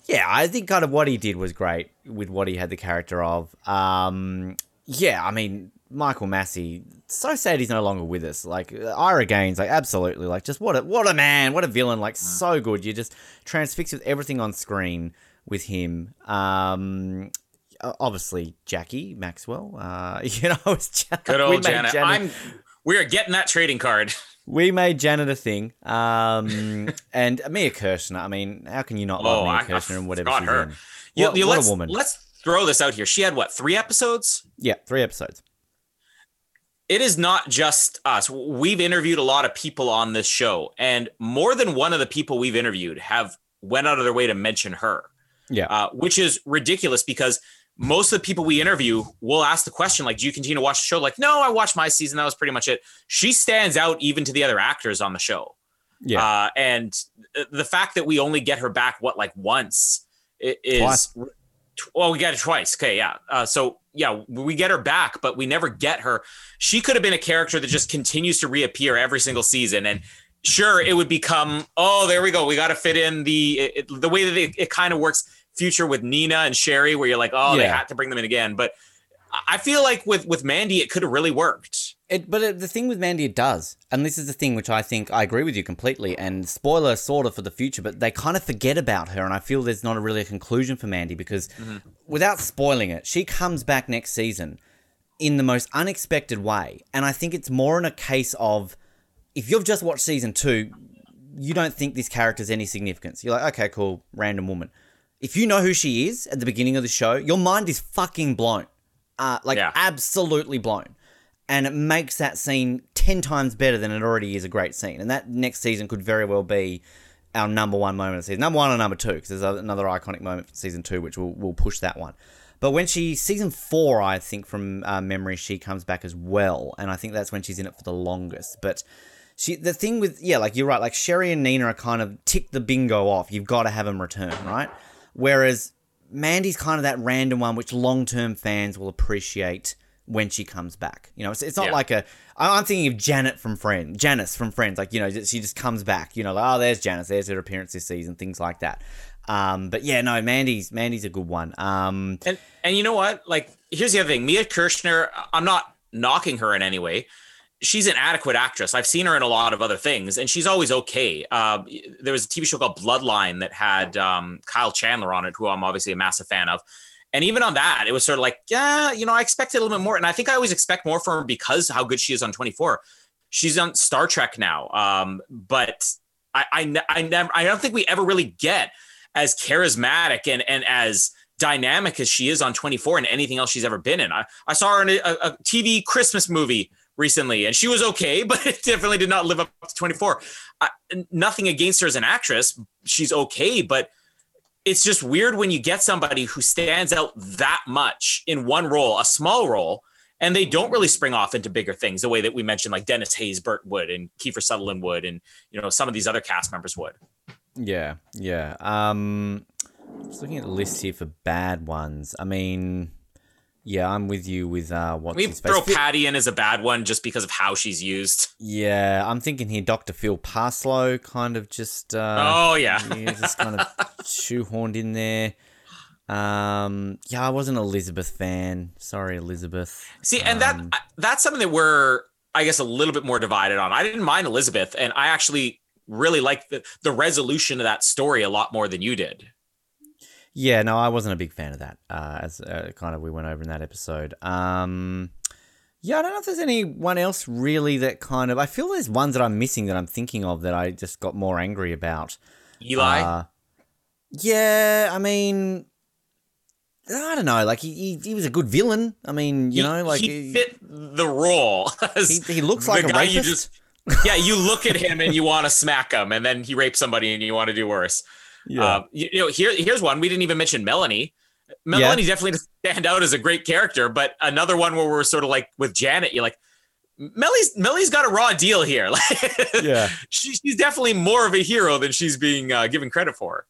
yeah, I think kind of what he did was great with what he had the character of. Um, yeah, I mean, Michael Massee, so sad he's no longer with us. Like Ira Gaines, like absolutely, like just what a what a man, what a villain, like so good. You just transfixed with everything on screen with him. Um, obviously Jacqui Maxwell. Uh, you know, it's Janet. Good we old made Janet. I'm. We are getting that trading card. we made Janet a thing. Um, and Mia Kirshner. I mean, how can you not love Oh, Mia I- I Kirshner and whatever she's her. in? You- What, you what let's, a woman! Let's throw this out here. She had what three episodes? Yeah, three episodes. It is not just us. We've interviewed a lot of people on this show, and more than one of the people we've interviewed have went out of their way to mention her, Yeah, uh, which is ridiculous because most of the people we interview will ask the question like, "Do you continue to watch the show?" Like, "No, I watched my season. That was pretty much it." She stands out even to the other actors on the show. yeah. Uh, and the fact that we only get her back what like once is well we get it twice okay yeah uh, so yeah we get her back but we never get her. She could have been a character that just continues to reappear every single season. And sure it would become oh there we go. We got to fit in the it, the way that it, it kind of works future with nina and sherry where you're like oh they had to bring them in again. But i feel like with with mandy it could have really worked It, but it, the thing with Mandy, it does, and this is the thing which I think I agree with you completely. And spoiler, sort of for the future, but they kind of forget about her, and I feel there's not a really a conclusion for Mandy because, without spoiling it, she comes back next season in the most unexpected way, and I think it's more in a case of if you've just watched season two, you don't think this character's any significance. You're like, okay, cool, random woman. If you know who she is at the beginning of the show, your mind is fucking blown. Uh, like Yeah. absolutely blown. And it makes that scene 10 times better than it already is a great scene. And that next season could very well be our number one moment of the season. Number one or number two, because there's another iconic moment from season two, which will, will push that one. But when she season four, I think from uh, memory, she comes back as well, and I think that's when she's in it for the longest. But she, the thing with yeah, like you're right, like Sherry and Nina are kind of tick the bingo off. You've got to have them return, right? Whereas Mandy's kind of that random one, which long term fans will appreciate when she comes back. You know, it's, it's not Yeah. like a. I'm thinking of Janet from Friends, Janice from Friends. Like you know, she just comes back. You know, like oh, there's Janice. There's her appearance this season. Things like that. Um, but yeah, no, Mandy's Mandy's a good one. Um, And and you know what? Like, here's the other thing. Mia Kirshner, I'm not knocking her in any way. She's an adequate actress. I've seen her in a lot of other things, and she's always okay. Uh, there was a TV show called Bloodline that had um, Kyle Chandler on it, who I'm obviously a massive fan of. And even on that, it was sort of like, yeah, you know, I expected a little bit more. And I think I always expect more from her because how good she is on 24. She's on Star Trek now. Um, but I, I, I never, I don't think we ever really get as charismatic and, and as dynamic as she is on 24 and anything else she's ever been in. I, I saw her in a, a TV Christmas movie recently and she was okay, but it definitely did not live up to 24. I, nothing against her as an actress. She's okay, but it's just weird when you get somebody who stands out that much in one role, a small role, and they don't really spring off into bigger things the way that we mentioned, like Dennis Hayes, Burt Wood, and Kiefer Sutherland would, and you know some of these other cast members would. Yeah, yeah. Um, just looking at the list here for bad ones. I mean, yeah, I'm with you with uh, what's We throw Patty in as a bad one just because of how she's used. Yeah, I'm thinking here, Dr. Phil Parslow, kind of just. Uh, oh yeah, yeah, just kind of shoehorned in there. Um, yeah, I wasn't an Elizabeth fan. Sorry, Elizabeth. See, and that Um, that's something that we're, I guess, a little bit more divided on. I didn't mind Elizabeth, and I actually really liked the, the resolution of that story a lot more than you did. Yeah, no, I wasn't a big fan of that. Uh, as uh, kind of we went over in that episode. Um, yeah, I don't know if there's anyone else really that kind of. I feel there's ones that I'm missing that I'm thinking of that I just got more angry about. Eli, Uh, yeah, I mean, I don't know. Like he, he, he was a good villain. I mean, you he, know, like he fit the role. he, he looks like a guy you rapist. just- yeah, you look at him and you want to smack him, and then he rapes somebody and you want to do worse. Yeah. Uh, you, you know, here here's one we didn't even mention Melanie. Melanie definitely doesn't stand out as a great character, but another one where we're sort of like with Janet, you're like, Melly's Melly's got a raw deal here. Yeah. she, she's definitely more of a hero than she's being uh, given credit for.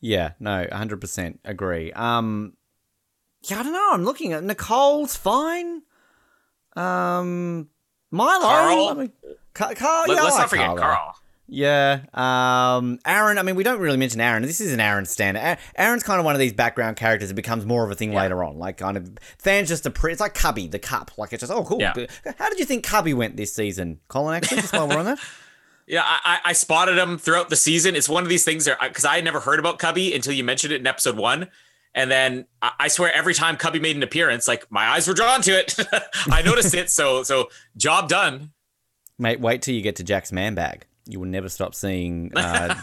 Yeah, no, 100% agree. Um yeah, I don't know. I'm looking at Nicole's fine. Um Milo, Carl? I mean, Ca- Carl, Let, yeah, us like not forget Carl. Carl. Yeah. Um Aaron, I mean, we don't really mention Aaron. This is an Aaron standard. A- Aaron's kind of one of these background characters that becomes more of a thing Yeah. later on. Like kind of fans just appre- it's like Cubby, the cup. Like it's just oh cool. Yeah. How did you think Cubby went this season? Colin actually, just while we're on that? Yeah, I, I I spotted him throughout the season. It's one of these things there because I had never heard about Cubby until you mentioned it in episode one. And then I, I swear every time Cubby made an appearance, like my eyes were drawn to it. I noticed it. So so job done. Mate, wait till you get to Jack's man bag. You will never stop seeing uh,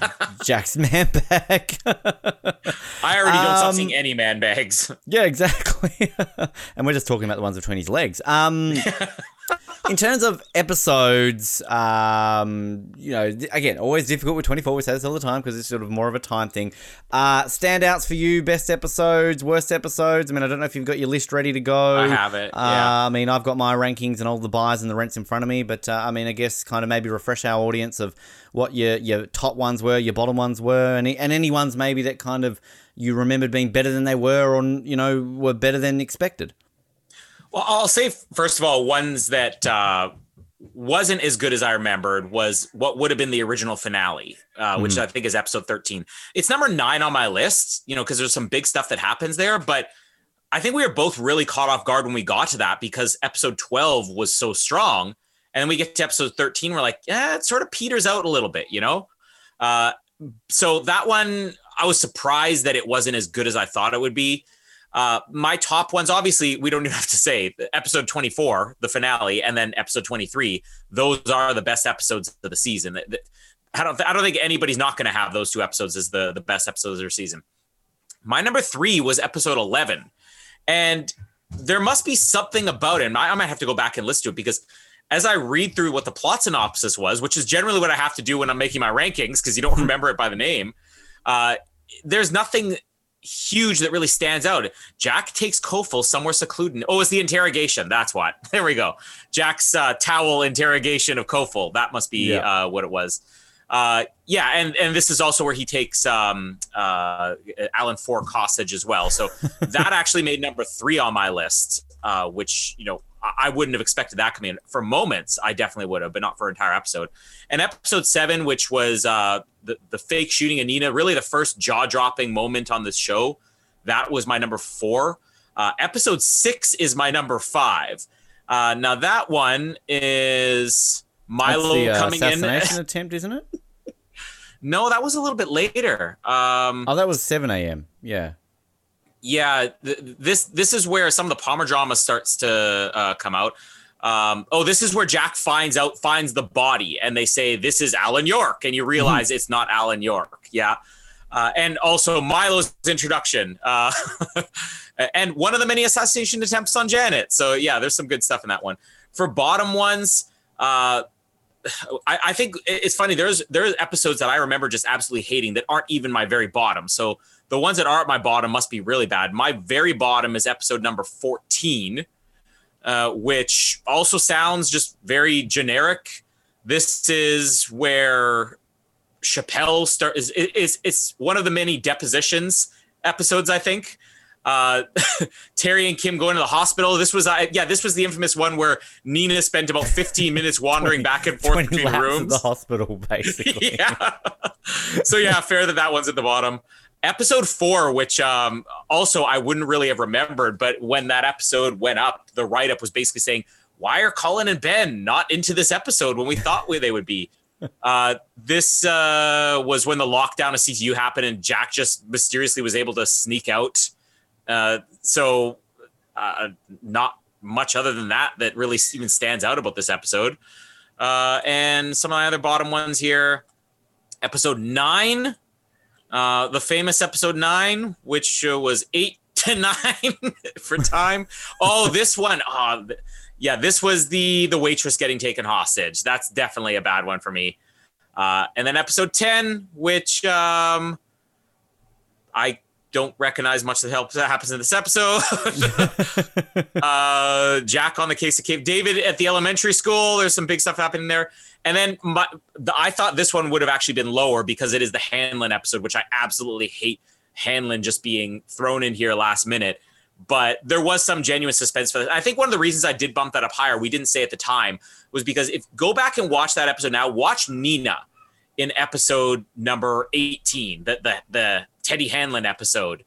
Jack's man bag. I already don't stop Um, seeing any man bags. yeah, exactly. and we're just talking about the ones between his legs. Um, in terms of episodes, um, you know, again, always difficult with 24. We say this all the time because it's sort of more of a time thing. Uh, standouts for you, best episodes, worst episodes. I mean, I don't know if you've got your list ready to go. I have it, Uh, yeah. I mean, I've got my rankings and all the buys and the rents in front of me, but uh, I mean, I guess kind of maybe refresh our audience of what your your top ones were, your bottom ones were, and and any ones maybe that kind of you remembered being better than they were, or you know were better than expected. Well, I'll say first of all, ones that uh, wasn't as good as I remembered was what would have been the original finale, uh, which I think is episode thirteen. It's number nine on my list, you know, because there's some big stuff that happens there. But I think we were both really caught off guard when we got to that because episode twelve was so strong, and then we get to episode thirteen, we're like, yeah, it sort of peters out a little bit, you know. Uh, so that one, I was surprised that it wasn't as good as I thought it would be. Uh, my top ones, obviously, we don't even have to say episode 24, the finale, and then episode 23. Those are the best episodes of the season. I don't, I don't think anybody's not going to have those two episodes as the, the best episodes of their season. My number three was episode 11. And there must be something about it. And I, I might have to go back and listen to it because as I read through what the plot synopsis was, which is generally what I have to do when I'm making my rankings because you don't remember it by the name, uh, there's nothing huge that really stands out. Jack takes Cofell somewhere secluded. Oh, it's the interrogation. That's what. There we go. Jack's uh, towel interrogation of Cofell. That must be yeah. uh, what it was. Uh, yeah, and and this is also where he takes um, uh, Alan York hostage as well. So that actually made number three on my list, uh, which you know I wouldn't have expected that coming in. For moments, I definitely would have, but not for an entire episode. And episode seven, which was uh, the the fake shooting of Nina, really the first jaw dropping moment on this show. That was my number four. Uh, episode six is my number five. Uh, now that one is Milo the, uh, coming assassination in. attempt, isn't it? no, that was a little bit later. Um, oh, that was seven a.m. Yeah yeah, th- this this is where some of the Palmer drama starts to uh, come out. Um, oh, this is where Jack finds out finds the body, and they say this is Alan York, and you realize mm-hmm. it's not Alan York. Yeah, uh, and also Milo's introduction, uh, and one of the many assassination attempts on Janet. So yeah, there's some good stuff in that one. For bottom ones, uh, I, I, think it's funny. There's there's episodes that I remember just absolutely hating that aren't even my very bottom. So the ones that are at my bottom must be really bad. My very bottom is episode number 14, uh, which also sounds just very generic. This is where Chappelle start is it's it's one of the many depositions episodes I think. Uh, Terry and Kim going to the hospital. This was uh, yeah, this was the infamous one where Nina spent about 15 minutes wandering 20, back and forth between rooms. the hospital, basically. yeah. so yeah, fair that that one's at the bottom episode four, which um, also I wouldn't really have remembered, but when that episode went up, the write up was basically saying, "Why are Colin and Ben not into this episode when we thought they would be?" Uh, this uh, was when the lockdown of CTU happened, and Jack just mysteriously was able to sneak out. Uh, so, uh, not much other than that that really even stands out about this episode. Uh, and some of my other bottom ones here. Episode nine uh, the famous episode nine, which uh, was eight to nine for time. oh, this one. Oh, yeah, this was the the waitress getting taken hostage. That's definitely a bad one for me. Uh, and then episode ten, which um, I don't recognize much that helps that happens in this episode. uh, Jack on the case of Cape David at the elementary school. There's some big stuff happening there. And then my, the, I thought this one would have actually been lower because it is the Hanlon episode, which I absolutely hate Hanlon just being thrown in here last minute. But there was some genuine suspense for that. I think one of the reasons I did bump that up higher, we didn't say at the time, was because if go back and watch that episode now, watch Nina in episode number 18, the the, the Teddy Hanlon episode.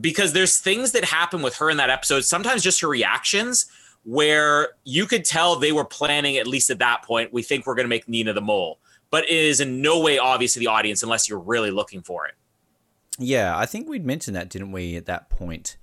Because there's things that happen with her in that episode, sometimes just her reactions where you could tell they were planning, at least at that point, we think we're going to make Nina the mole. But it is in no way obvious to the audience unless you're really looking for it. Yeah, I think we'd mentioned that, didn't we, at that point?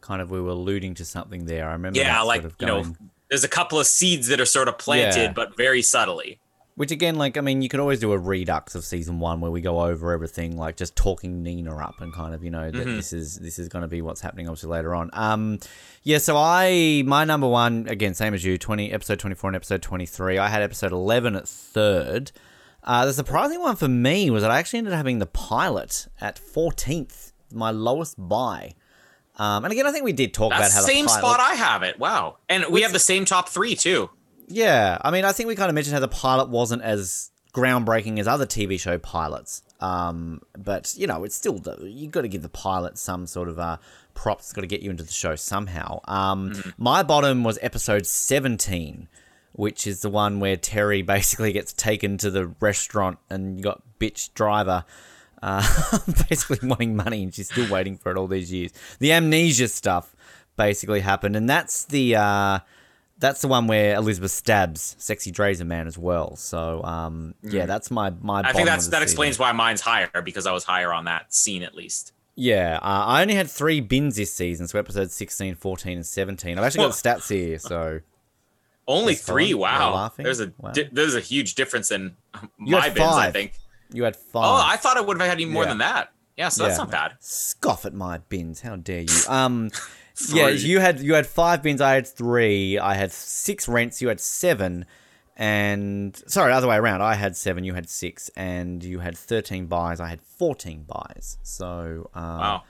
Kind of, we were alluding to something there. I remember. Yeah, like, sort of going... you know, there's a couple of seeds that are sort of planted, yeah. but very subtly. Which again, like, I mean, you could always do a redux of season one where we go over everything, like just talking Nina up and kind of, you know, that mm-hmm. this is this is going to be what's happening obviously later on. Um, yeah. So I my number one again, same as you, twenty episode twenty four and episode twenty three. I had episode eleven at third. Uh, the surprising one for me was that I actually ended up having the pilot at fourteenth, my lowest buy. Um, and again, I think we did talk That's about how the same pilot, spot I have it. Wow, and we have the same top three too. Yeah, I mean, I think we kind of mentioned how the pilot wasn't as groundbreaking as other TV show pilots. Um, but you know, it's still you've got to give the pilot some sort of uh, props. It's got to get you into the show somehow. Um, mm-hmm. My bottom was episode seventeen, which is the one where Terry basically gets taken to the restaurant and you got bitch driver. Uh, basically wanting money and she's still waiting for it all these years. The amnesia stuff basically happened, and that's the uh, that's the one where Elizabeth stabs Sexy Drazer Man as well. So um, yeah, mm. that's my my. I think that's that season. explains why mine's higher because I was higher on that scene at least. Yeah, uh, I only had three bins this season, so episodes 16, 14, and 17. I've actually got stats here, so. Only three? Wow. There's a wow. Di- there's a huge difference in my bins. I think. You had five. Oh, I thought I would have had even more yeah. than that. Yeah, so that's yeah. not bad. Scoff at my bins. How dare you? Um, yeah, you had you had five bins. I had three. I had six rents. You had seven, and sorry, other way around. I had seven. You had six, and you had thirteen buys. I had fourteen buys. So um, wow.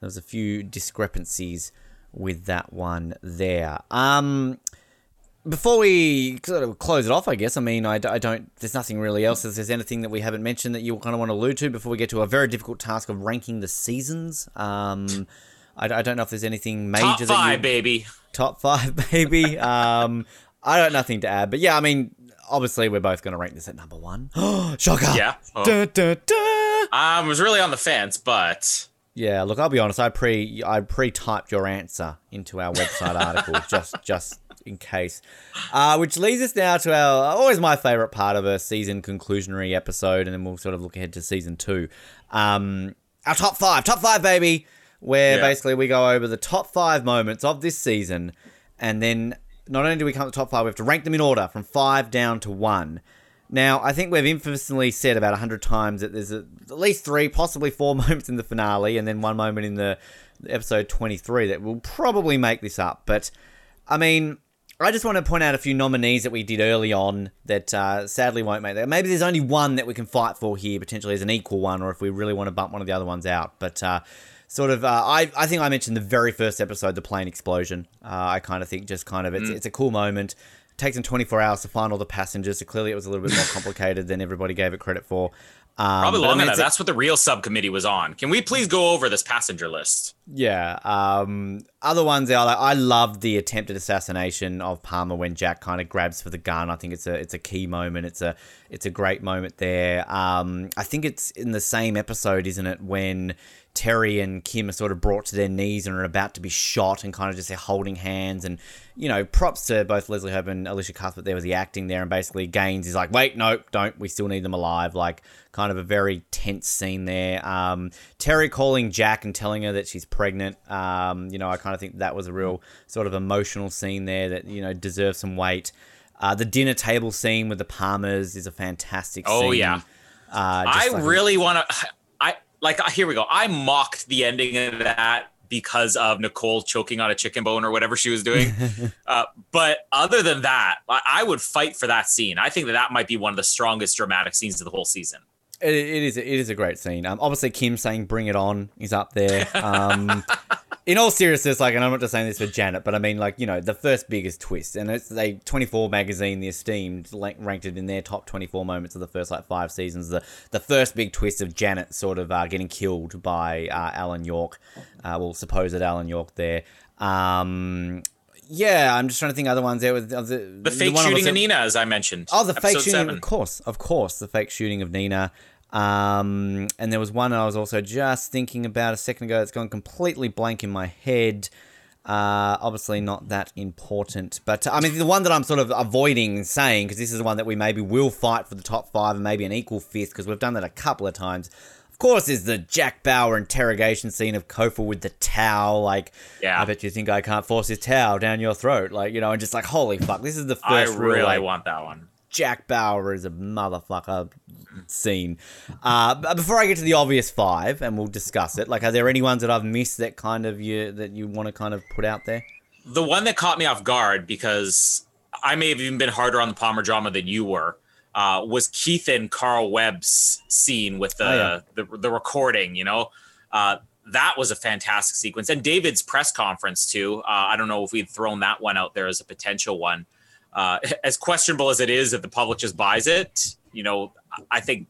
there was a few discrepancies with that one there. Um, before we sort of close it off, I guess, I mean, I, I don't, there's nothing really else. If there's anything that we haven't mentioned that you kind of want to allude to before we get to a very difficult task of ranking the seasons. Um, I, I don't know if there's anything major Top that five, you, baby. top five, maybe. um, I got nothing to add, but yeah, I mean, obviously we're both going to rank this at number one. Shocker! Yeah. Oh. Dun, dun, dun. I was really on the fence, but Yeah, look, I'll be honest. I pre I pre-typed your answer into our website article just just in case. Uh, which leads us now to our always my favorite part of a season conclusionary episode, and then we'll sort of look ahead to season two. Um, our top five, top five, baby, where Yeah. basically we go over the top five moments of this season, and then not only do we come to the top five, we have to rank them in order from five down to one. Now, I think we've infamously said about 100 times that there's a, at least three, possibly four moments in the finale, and then one moment in the episode 23 that will probably make this up. But, I mean, I just want to point out a few nominees that we did early on that uh, sadly won't make that. Maybe there's only one that we can fight for here, potentially as an equal one, or if we really want to bump one of the other ones out. But, uh, sort of, uh, I, I think I mentioned the very first episode, the plane explosion. Uh, I kind of think just kind of, it's, it's a cool moment takes them 24 hours to find all the passengers. So clearly, it was a little bit more complicated than everybody gave it credit for. Um, probably but I mean, than that. That's what the real subcommittee was on. Can we please go over this passenger list? Yeah. Um, other ones are like I love the attempted assassination of Palmer when Jack kind of grabs for the gun. I think it's a it's a key moment. It's a it's a great moment there. Um, I think it's in the same episode, isn't it, when Terry and Kim are sort of brought to their knees and are about to be shot and kind of just they're holding hands. And you know props to both Leslie Hope and Elisha Cuthbert there with the acting there. And basically Gaines is like wait nope don't. We still need them alive. Like kind of a very tense scene there. Um, Terry calling Jack and telling her that she's pregnant. Um, you know I kind of think that was a real sort of emotional scene there that you know deserves some weight. Uh, the dinner table scene with the Palmers is a fantastic Oh, scene. yeah. uh, I like really want to. Like. Here we go. I mocked the ending of that because of Nicole choking on a chicken bone or whatever she was doing. uh, but other than that, I, I would fight for that scene. I think that that might be one of the strongest dramatic scenes of the whole season. It, it is. It is a great scene. Um, obviously, Kim saying "Bring it on" is up there. Um, in all seriousness, like, and I'm not just saying this for Janet, but I mean, like, you know, the first biggest twist, and it's a 24 magazine, the esteemed, like, ranked it in their top 24 moments of the first like five seasons. The the first big twist of Janet sort of uh, getting killed by uh, Alan York, uh, well, supposed Alan York there. Um, yeah, I'm just trying to think other ones there with the The fake one shooting of Nina, as I mentioned. Oh, the fake shooting, seven. of course, of course, the fake shooting of Nina. Um, and there was one I was also just thinking about a second ago that's gone completely blank in my head. Uh, obviously not that important, but I mean the one that I'm sort of avoiding saying because this is the one that we maybe will fight for the top five and maybe an equal fifth because we've done that a couple of times. Course, is the Jack Bauer interrogation scene of Kofa with the towel. Like, Yeah. I bet you think I can't force this towel down your throat. Like, you know, and just like, holy fuck, this is the first real I really like, want that one. Jack Bauer is a motherfucker scene. Uh, before I get to the obvious five, and we'll discuss it, like, are there any ones that I've missed that kind of you that you want to kind of put out there? The one that caught me off guard because I may have even been harder on the Palmer drama than you were. Uh, was Keith and Carl Webb's scene with the Oh, yeah. the, the recording? You know, uh, that was a fantastic sequence, and David's press conference too. Uh, I don't know if we'd thrown that one out there as a potential one. Uh, as questionable as it is, if the public just buys it, you know, I think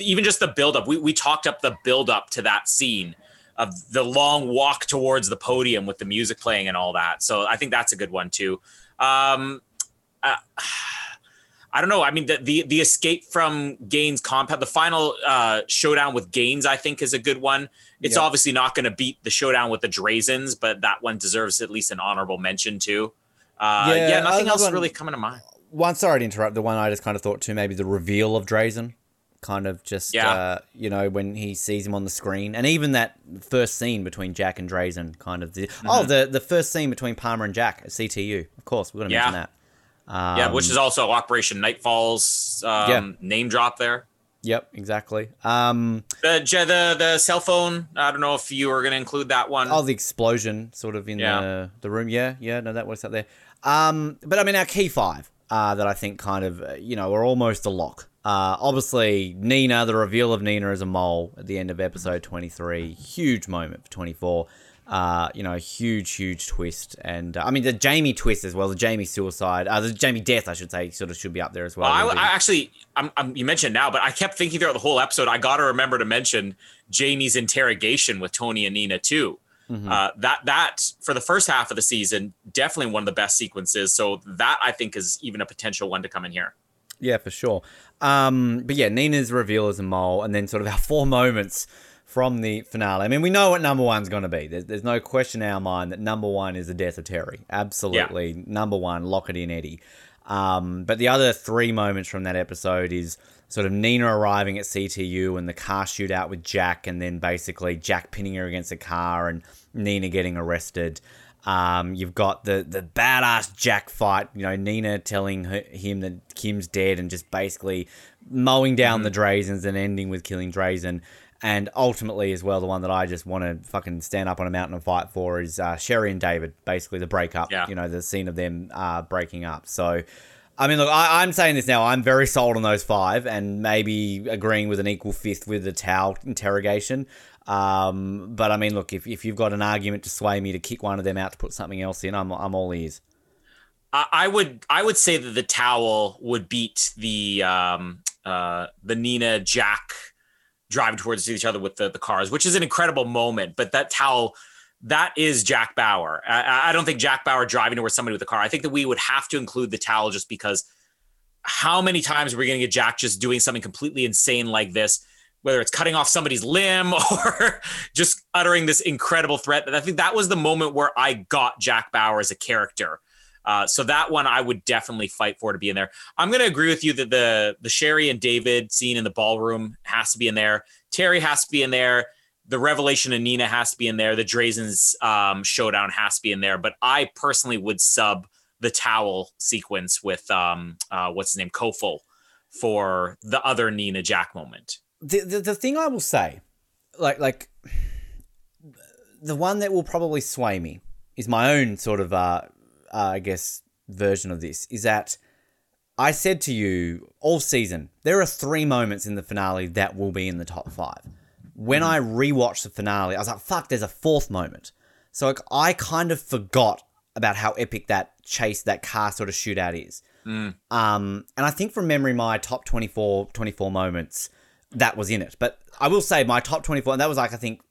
even just the buildup. We we talked up the buildup to that scene of the long walk towards the podium with the music playing and all that. So I think that's a good one too. Um, uh, I don't know. I mean, the the, the escape from Gaines compound, the final uh, showdown with Gaines, I think, is a good one. It's Yeah. obviously not going to beat the showdown with the Drazens, but that one deserves at least an honorable mention too. Uh, Yeah, yeah, nothing else one- really coming to mind. One, sorry to interrupt. The one I just kind of thought too, maybe the reveal of Drazen, kind of just, Yeah. uh, you know, when he sees him on the screen, and even that first scene between Jack and Drazen, kind of. The, Oh, the the first scene between Palmer and Jack at CTU. Of course, we're gonna Yeah. mention that. Um, yeah, which is also Operation Nightfall's um, Yeah. name drop there. Yep, exactly. Um, The the the cell phone. I don't know if you were going to include that one. Oh, the explosion sort of in Yeah. the, the room. Yeah, yeah, no, that was up there. Um, but I mean, our key five uh, that I think kind of, uh, you know, are almost a lock. Uh, obviously, Nina, the reveal of Nina as a mole at the end of episode 23, huge moment for 24. Uh, you know, huge, huge twist. And uh, I mean, the Jamie twist as well, the Jamie suicide, uh, the Jamie death, I should say, sort of should be up there as well. well I, I, actually, I'm, I'm, you mentioned now, but I kept thinking throughout the whole episode, I got to remember to mention Jamie's interrogation with Tony and Nina, too. Mm-hmm. Uh, that that for the first half of the season, definitely one of the best sequences. So that I think is even a potential one to come in here. Yeah, for sure. Um, but yeah, Nina's reveal as a mole, and then sort of our four moments from the finale. I mean, we know what number one's going to be. There's, there's no question in our mind that number one is the death of Terry. Absolutely, yeah. number one. Lock it in, Eddie. Um, but the other three moments from that episode is sort of Nina arriving at CTU and the car shootout with Jack, and then basically Jack pinning her against a car and Nina getting arrested. Um, you've got the the badass Jack fight. You know, Nina telling her, him that Kim's dead and just basically mowing down mm-hmm. the Drazens and ending with killing Drazen. And ultimately, as well, the one that I just want to fucking stand up on a mountain and fight for is uh, Sherry and David. Basically, the breakup. Yeah. You know, the scene of them uh, breaking up. So. I mean, look, I, am saying this now. I'm very sold on those five, and maybe agreeing with an equal fifth with the Tao interrogation. Um, but I mean, look, if, if you've got an argument to sway me to kick one of them out to put something else in, I'm I'm all ears. I would I would say that the towel would beat the um, uh, the Nina Jack driving towards each other with the, the cars, which is an incredible moment. But that towel, that is Jack Bauer. I, I don't think Jack Bauer driving towards somebody with a car. I think that we would have to include the towel just because how many times are we going to get Jack just doing something completely insane like this? whether it's cutting off somebody's limb or just uttering this incredible threat. I think that was the moment where I got Jack Bauer as a character. Uh, so that one I would definitely fight for to be in there. I'm going to agree with you that the the Sherry and David scene in the ballroom has to be in there. Terry has to be in there. The revelation of Nina has to be in there. The Drazens um, showdown has to be in there. But I personally would sub the towel sequence with um, uh, what's his name, Cofell, for the other Nina Jack moment the, the the thing I will say, like like the one that will probably sway me is my own sort of uh, uh I guess version of this is that I said to you all season there are three moments in the finale that will be in the top five. When I rewatched the finale, I was like, "Fuck!" There's a fourth moment. So like, I kind of forgot about how epic that chase, that car sort of shootout is. Mm. Um, and I think from memory, my top 24, 24 moments that was in it. But I will say my top 24, and that was like, I think,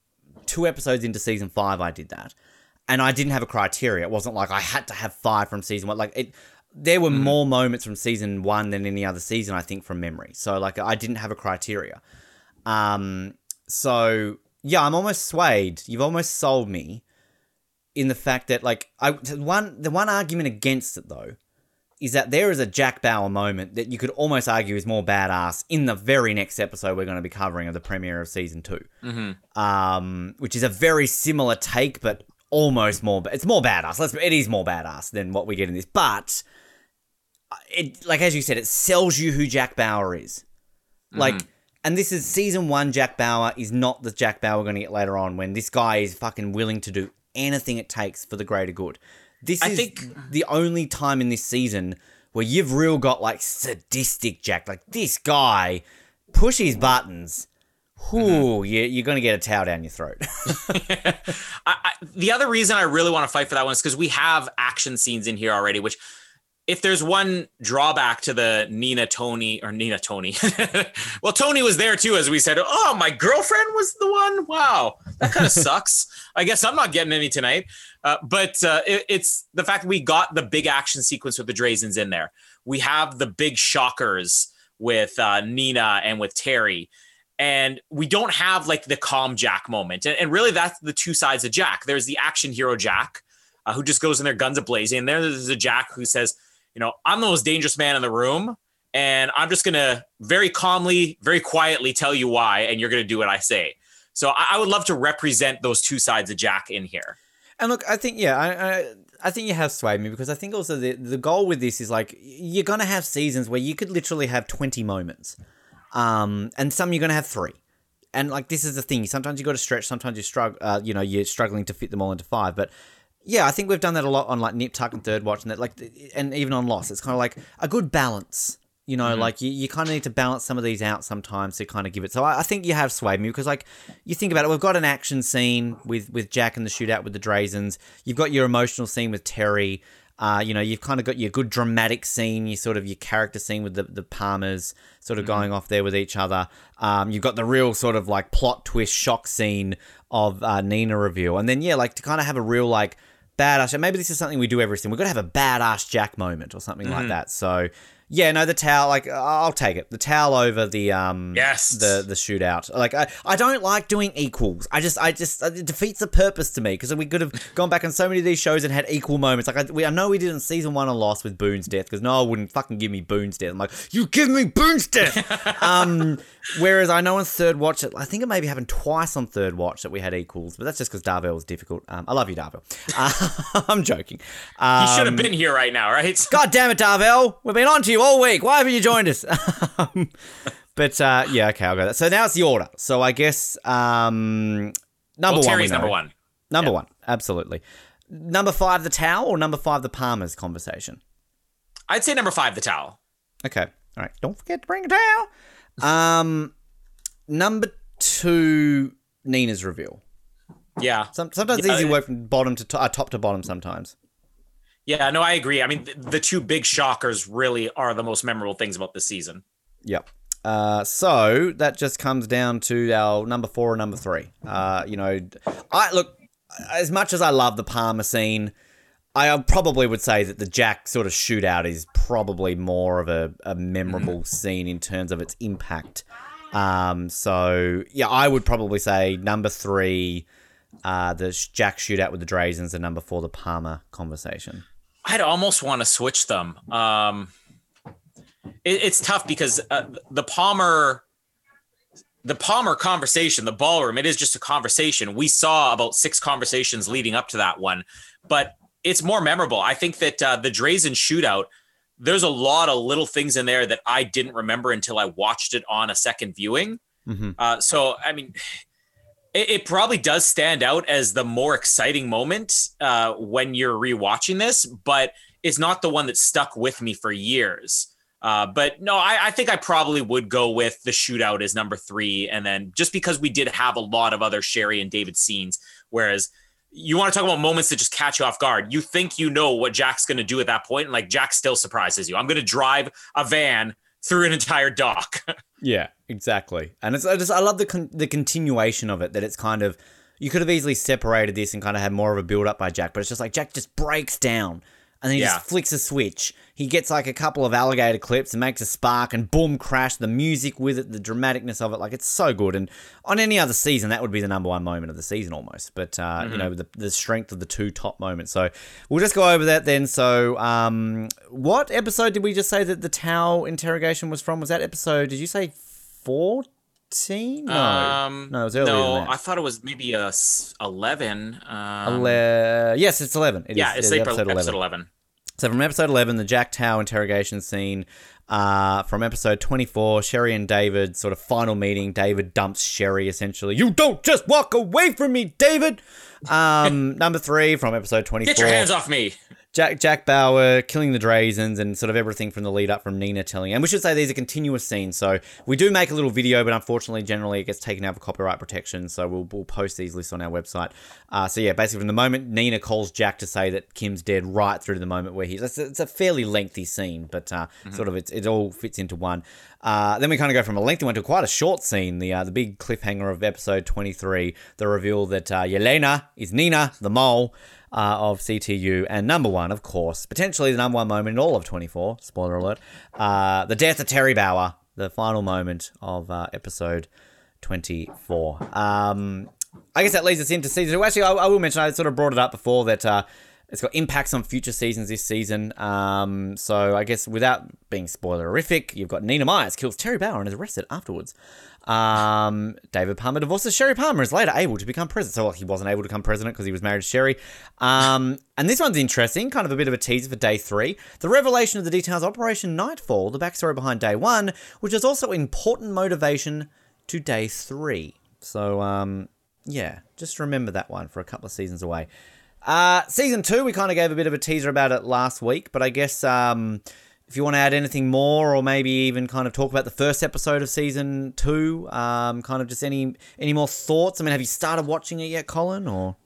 two episodes into season five, I did that. And I didn't have a criteria. It wasn't like I had to have five from season one. Like, it, there were mm. more moments from season one than any other season, I think, from memory. So, like, I didn't have a criteria. Um, so, yeah, I'm almost swayed. You've almost sold me in the fact that, like, I one the one argument against it, though, is that there is a Jack Bauer moment that you could almost argue is more badass in the very next episode we're going to be covering of the premiere of season 2 mm-hmm. um, which is a very similar take, but almost more. It's more badass. Let's. It is more badass than what we get in this, but it, like as you said, it sells you who Jack Bauer is. Mm-hmm. Like, and this is season one. Jack Bauer is not the Jack Bauer we're going to get later on when this guy is fucking willing to do anything it takes for the greater good. This I is think the only time in this season where you've real got like sadistic Jack. Like this guy pushes buttons. Whoo, mm-hmm. you, you're going to get a towel down your throat. I, I, the other reason I really want to fight for that one is because we have action scenes in here already, which if there's one drawback to the Nina Tony or Nina Tony, well, Tony was there too, as we said. Oh, my girlfriend was the one. Wow, that kind of sucks. I guess I'm not getting any tonight. Uh, but uh, it, it's the fact that we got the big action sequence with the Drazens in there. We have the big shockers with uh, Nina and with Terry. And we don't have like the calm Jack moment. And, and really, that's the two sides of Jack. There's the action hero Jack, uh, who just goes in there guns a blazing. And there's a Jack who says, you know, I'm the most dangerous man in the room. And I'm just going to very calmly, very quietly tell you why. And you're going to do what I say. So I, I, would love to represent those two sides of Jack in here. And look, I think, yeah, I, I, I think you have swayed me because I think also the, the goal with this is like, you're to have seasons where you could literally have 20 moments. Um, and some you're going to have three. And like, this is the thing. Sometimes you got to stretch, sometimes you struggle, uh, you know, you're struggling to fit them all into five. But yeah, I think we've done that a lot on like Nip Tuck and Third Watch, and that like, and even on Lost, it's kind of like a good balance You know, like you, you kind of need to balance some of these out sometimes to kind of give it. So I, I think you have swayed me because, like, you think about it, we've got an action scene with with Jack and the shootout with the Drazens. You've got your emotional scene with Terry. Uh, you know, you've kind of got your good dramatic scene, your sort of your character scene with the, the Palmers sort of going off there with each other. Um, you've got the real sort of like plot twist shock scene of uh, Nina reveal. And then, yeah, like to kind of have a real like badass, and maybe this is something we do every scene. We've got to have a badass Jack moment or something like that. So, yeah, no, the towel, like I'll take it. The towel over the um, Yes. the the shootout. Like I, I don't like doing equals. I just, I just, it defeats the purpose to me because we could have gone back on so many of these shows and had equal moments. Like I, we, I know we did in season one a loss with Boone's death because no, Noah wouldn't fucking give me Boone's death. I'm like, you give me Boone's death. um, whereas I know on third watch, it, I think it maybe happened twice on third watch that we had equals, but that's just because Darvell was difficult. Um, I love you, Darvell. Uh, I'm joking. Um, He should have been here right now, right? God damn it, Darvell. We've been on to you all week. Why haven't you joined us? um, but uh, yeah, okay, I'll go. That. So now it's the order. So I guess um, number Well, one. Terry's number one. Number one, absolutely. Number five, the towel, or number five, the Palmer's conversation. I'd say number five, the towel. Okay, all right. Don't forget to bring a towel. Um, number two, Nina's reveal. Yeah. Some, sometimes it's Yeah, easy work from bottom to to- uh, top to bottom. Sometimes. Yeah, no, I agree. I mean, th- the two big shockers really are the most memorable things about this season. Yep. Uh, so that just comes down to our number four and number three. Uh, you know, I look as much as I love the Palmer scene. I probably would say that the Jack sort of shootout is probably more of a, a memorable scene in terms of its impact. Um, so yeah, I would probably say number three, uh, the Jack shootout with the Drazens, and number four, the Palmer conversation. I'd almost want to switch them. Um, it, it's tough because uh, the Palmer, the Palmer conversation, the ballroom, it is just a conversation. We saw about six conversations leading up to that one, but it's more memorable. I think that uh, the Drazen shootout, there's a lot of little things in there that I didn't remember until I watched it on a second viewing. Mm-hmm. Uh, so, I mean, it, it probably does stand out as the more exciting moment uh, when you're rewatching this, but it's not the one that stuck with me for years. Uh, but no, I, I think I probably would go with the shootout as number three, and then just because we did have a lot of other Sherry and David scenes, whereas you want to talk about moments that just catch you off guard. You think you know what Jack's going to do at that point, and like Jack still surprises you. I'm going to drive a van through an entire dock. Yeah, exactly. And it's I just I love the con- the continuation of it that it's kind of you could have easily separated this and kind of had more of a build up by Jack, but it's just like Jack just breaks down and then he Yeah. just flicks a switch. He gets like a couple of alligator clips and makes a spark and boom crash. The music with it, the dramaticness of it, like it's so good. And on any other season, that would be the number one moment of the season almost. But uh, you know the the strength of the two top moments. So we'll just go over that then. So um, what episode did we just say that the Tau interrogation was from? Was that episode? Did you say fourteen? No, Um, no, it was earlier No. I thought it was maybe a s- eleven. Um, Ele- yes, it's eleven. It yeah, is- it's April, episode, 11. So from episode 11, the Jack Tao interrogation scene. Uh, from episode 24, Sherry and David sort of final meeting. David dumps Sherry essentially. You don't just walk away from me, David. Um, number three from episode 24. Get your hands off me. Jack Jack Bauer killing the Drazens and sort of everything from the lead up from Nina telling. And we should say these are continuous scenes. So we do make a little video, but unfortunately, generally it gets taken out for copyright protection. So we'll, we'll post these lists on our website. Uh, so yeah, basically from the moment Nina calls Jack to say that Kim's dead, right through to the moment where he's. It's a, it's a fairly lengthy scene, but uh, sort of it's, it all fits into one. Uh, then we kind of go from a lengthy one to quite a short scene. The uh, the big cliffhanger of episode 23, the reveal that uh, Yelena is Nina, the mole uh, of CTU, and number one, of course, potentially the number one moment in all of 24. Spoiler alert: uh, the death of Terry Bauer, the final moment of uh, episode 24. Um, I guess that leads us into season two. Actually, I, I will mention I sort of brought it up before that. It's got impacts on future seasons this season. Um, so I guess without being spoilerific, you've got Nina Myers kills Terry Bauer and is arrested afterwards. Um, David Palmer divorces Sherry Palmer is later able to become president. So well, he wasn't able to become president because he was married to Sherry. Um, and this one's interesting, kind of a bit of a teaser for day three. The revelation of the details of Operation Nightfall, the backstory behind day one, which is also important motivation to day three. So um, yeah, just remember that one for a couple of seasons away. Uh, season two, we kind of gave a bit of a teaser about it last week, but I guess um, if you want to add anything more, or maybe even kind of talk about the first episode of season two, um, kind of just any any more thoughts. I mean, have you started watching it yet, Colin? Or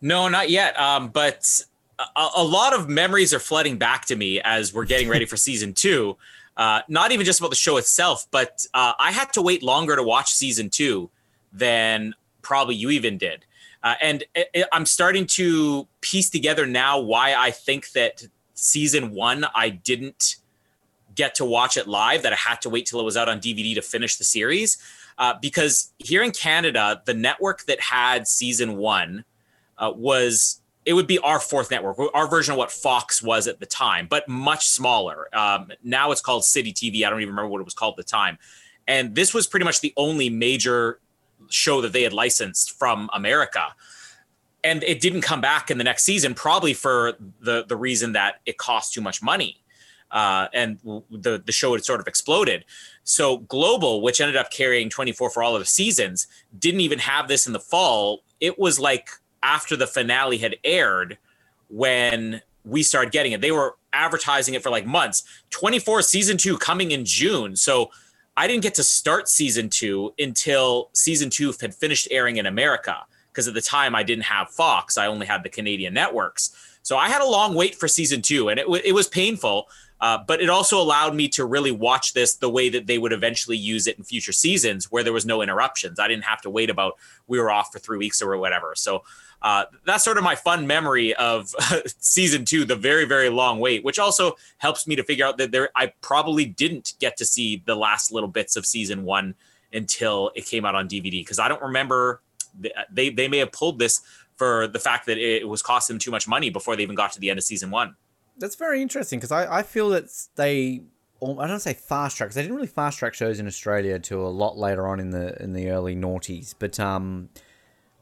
no, not yet. Um, but a, a lot of memories are flooding back to me as we're getting ready for season two. Uh, not even just about the show itself, but uh, I had to wait longer to watch season two than probably you even did. Uh, and it, it, I'm starting to piece together now why I think that season one I didn't get to watch it live that I had to wait till it was out on DVD to finish the series. Uh, because here in Canada, the network that had season one uh, was it would be our fourth network, our version of what Fox was at the time, but much smaller. Um, now it's called City TV. I don't even remember what it was called at the time. And this was pretty much the only major show that they had licensed from America. And it didn't come back in the next season, probably for the the reason that it cost too much money uh, and the the show had sort of exploded. So Global, which ended up carrying 24 for all of the seasons, didn't even have this in the fall. It was like after the finale had aired when we started getting it. They were advertising it for like months. 24 season 2 coming in June. So I didn't get to start season 2 until season 2 had finished airing in America because at the time I didn't have Fox. I only had the Canadian networks. So I had a long wait for season 2 and it, w- it was painful uh, but it also allowed me to really watch this the way that they would eventually use it in future seasons, where there was no interruptions. I didn't have to wait about we were off for three weeks or whatever. So uh, that's sort of my fun memory of season two, the very very long wait, which also helps me to figure out that there I probably didn't get to see the last little bits of season one until it came out on DVD because I don't remember they they may have pulled this for the fact that it was costing them too much money before they even got to the end of season one that's very interesting because I, I feel that they I don't say fast track because they didn't really fast track shows in Australia until a lot later on in the in the early noughties. But um,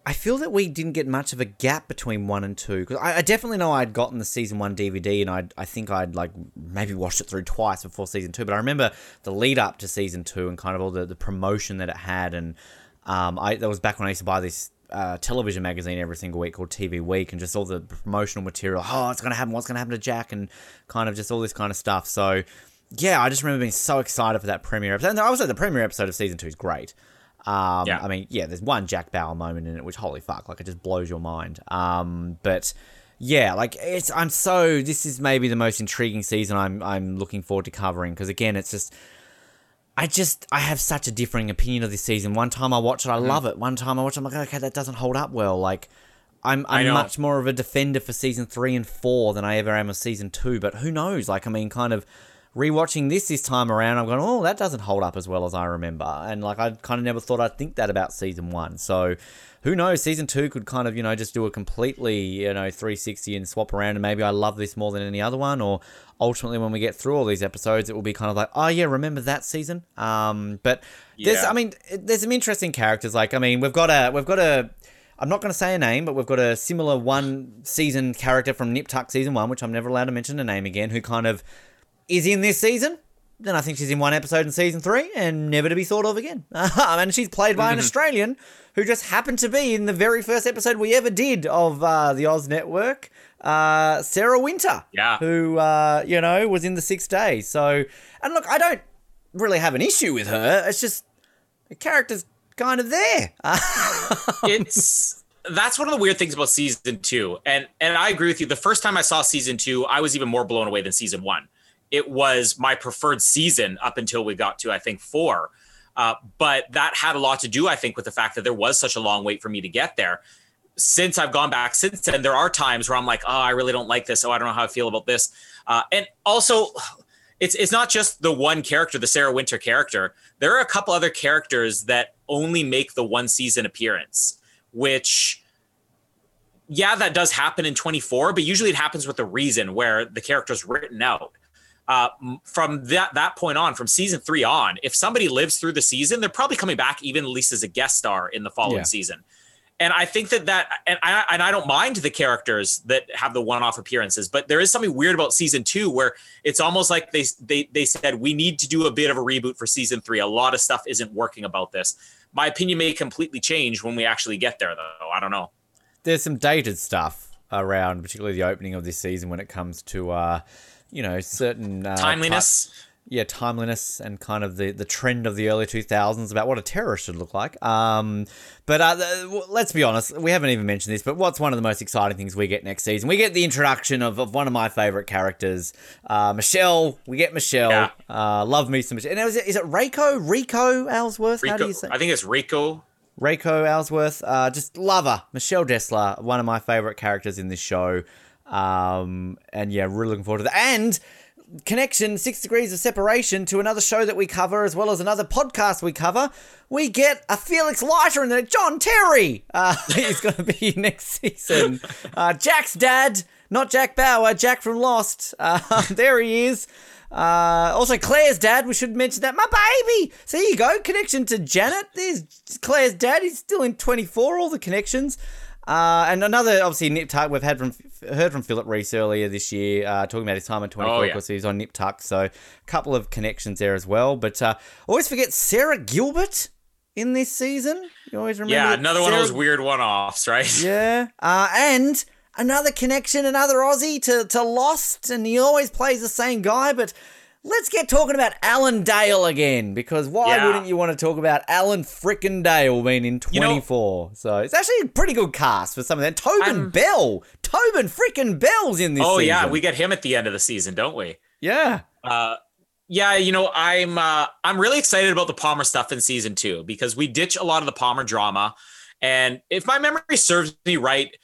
I feel that we didn't get much of a gap between one and two because I, I, definitely know I'd gotten the season one DVD and I I think I'd like maybe watched it through twice before season two. But I remember the lead up to season two and kind of all the, the promotion that it had and um, I that was back when I used to buy this uh, television magazine every single week called TV Week, and just all the promotional material. Oh, it's gonna happen. What's gonna happen to Jack? And kind of just all this kind of stuff. So, yeah, I just remember being so excited for that premiere episode. And I was at the premiere episode of season two is great. Um, yeah. I mean, yeah, there's one Jack Bauer moment in it, which holy fuck, like it just blows your mind. Um, but yeah, like it's I'm so this is maybe the most intriguing season I'm I'm looking forward to covering because again, it's just I just I have such a differing opinion of this season. One time I watch it, I mm. love it. One time I watch it, I'm like, okay, that doesn't hold up well. Like I'm I'm much more of a defender for season three and four than I ever am of season two. But who knows? Like I mean, kind of rewatching this this time around, I'm going, oh, that doesn't hold up as well as I remember. And like I kind of never thought I'd think that about season one. So who knows? Season two could kind of, you know, just do a completely, you know, 360 and swap around. And maybe I love this more than any other one. Or ultimately, when we get through all these episodes, it will be kind of like, oh, yeah, remember that season? Um, but yeah. there's, I mean, there's some interesting characters. Like, I mean, we've got a, we've got a, I'm not going to say a name, but we've got a similar one season character from Nip Tuck season one, which I'm never allowed to mention a name again, who kind of is in this season. Then I think she's in one episode in season three and never to be thought of again. and she's played by an Australian who just happened to be in the very first episode we ever did of uh, the Oz Network, uh, Sarah Wynter. Yeah. Who, uh, you know, was in the sixth day. So, and look, I don't really have an issue with her. It's just the character's kind of there. it's. That's one of the weird things about season two, and and I agree with you. The first time I saw season two, I was even more blown away than season one. It was my preferred season up until we got to I think four uh, but that had a lot to do, I think, with the fact that there was such a long wait for me to get there. Since I've gone back since then, there are times where I'm like, oh, I really don't like this. Oh, I don't know how I feel about this. Uh, and also, it's it's not just the one character, the Sarah Wynter character. There are a couple other characters that only make the one season appearance, which yeah, that does happen in 24, but usually it happens with a reason where the character's written out uh, from that that point on, from season three on, if somebody lives through the season, they're probably coming back even at least as a guest star in the following yeah. season. And I think that that and I and I don't mind the characters that have the one-off appearances, but there is something weird about season two where it's almost like they they they said we need to do a bit of a reboot for season three. A lot of stuff isn't working about this. My opinion may completely change when we actually get there, though. I don't know. There's some dated stuff around, particularly the opening of this season when it comes to. Uh, you know certain uh, Timeliness. type- yeah, timeliness and kind of the, the trend of the early 2000s about what a terrorist should look like. Um, but uh, the, let's be honest, we haven't even mentioned this, but what's one of the most exciting things we get next season? We get the introduction of, of one of my favorite characters, uh, Michelle. We get Michelle. Yeah. Uh, love me some Michelle. And is it, is it Reiko? Rico Aylesworth? How do you say? I think it's Rico. Reiko Aylesworth, uh, just love her. Michelle Dessler, one of my favorite characters in this show. Um, and yeah, really looking forward to that. And connection, Six Degrees of Separation, to another show that we cover, as well as another podcast we cover. We get a Felix Leiter in there, John Terry. Uh, he's going to be next season. Uh, Jack's dad, not Jack Bauer, Jack from Lost. Uh, there he is. Uh, also, Claire's dad. We should mention that. My baby. So there you go. Connection to Janet. There's Claire's dad. He's still in 24. All the connections. Uh, and another, obviously, Nip Tuck. We've had from heard from Phillip Rhys earlier this year, uh, talking about his time at 24 Oh, yeah. because he was on Nip Tuck. So a couple of connections there as well. But uh, always forget Sara Gilbert in this season. You always remember. Yeah, another one of those weird one-offs, right? yeah. Uh, and another connection, another Aussie to, to Lost, and he always plays the same guy, but let's get talking about Alan Dale again, because why Yeah. wouldn't you want to talk about Alan frickin' Dale being in You know- 24? so it's actually a pretty good cast for some of that. Tobin I'm- Bell. Tobin frickin' Bell's in this Oh season. yeah, we get him at the end of the season, don't we? Yeah. Uh, yeah, you know, I'm uh, I'm really excited about the Palmer stuff in season two because we ditch a lot of the Palmer drama, and if my memory serves me right,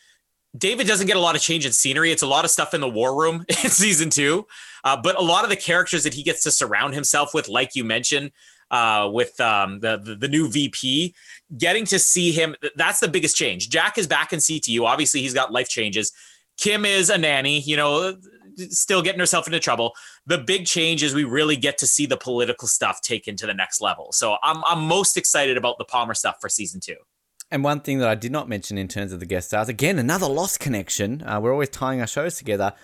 David doesn't get a lot of change in scenery. It's a lot of stuff in the war room in season two, uh, but a lot of the characters that he gets to surround himself with, like you mentioned, uh, with um, the, the the new VP, getting to see him. That's the biggest change. Jack is back in CTU. Obviously, he's got life changes. Kim is a nanny. You know, still getting herself into trouble. The big change is we really get to see the political stuff taken to the next level. So I'm I'm most excited about the Palmer stuff for season two. And one thing that I did not mention in terms of the guest stars, again, another lost connection. Uh, we're always tying our shows together.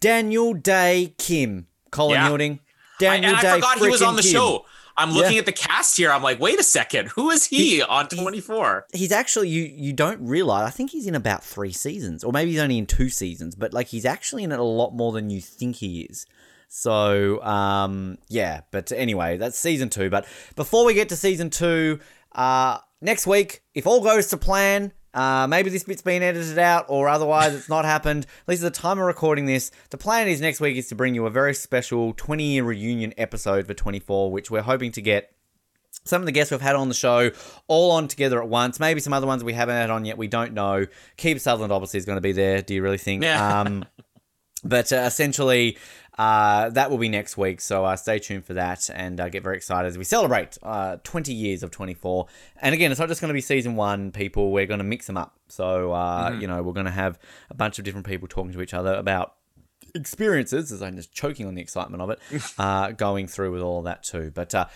Daniel Dae Kim. Colin Yeah. Hilding. I, Daniel I Dae forgot he was on the Kim. show. I'm looking Yeah. at the cast here. I'm like, wait a second, who is he, on 24? he's actually you you don't realize i think he's in about three seasons or maybe he's only in two seasons but like he's actually in it a lot more than you think he is so um yeah but anyway that's season two but before we get to season two uh next week if all goes to plan uh, maybe this bit's been edited out or otherwise it's not happened. At least at the time of recording this, the plan is next week is to bring you a very special 20 year reunion episode for 24, which we're hoping to get some of the guests we've had on the show all on together at once. Maybe some other ones we haven't had on yet. We don't know. Kiefer Sutherland obviously is going to be there. Do you really think? Yeah. Um, but uh, essentially, uh, that will be next week. So uh, stay tuned for that and uh, get very excited as we celebrate uh, 20 years of 24. And again, it's not just going to be season one, people. We're going to mix them up. So, uh, you know, we're going to have a bunch of different people talking to each other about experiences, as I'm just choking on the excitement of it, uh, going through with all that too. But uh,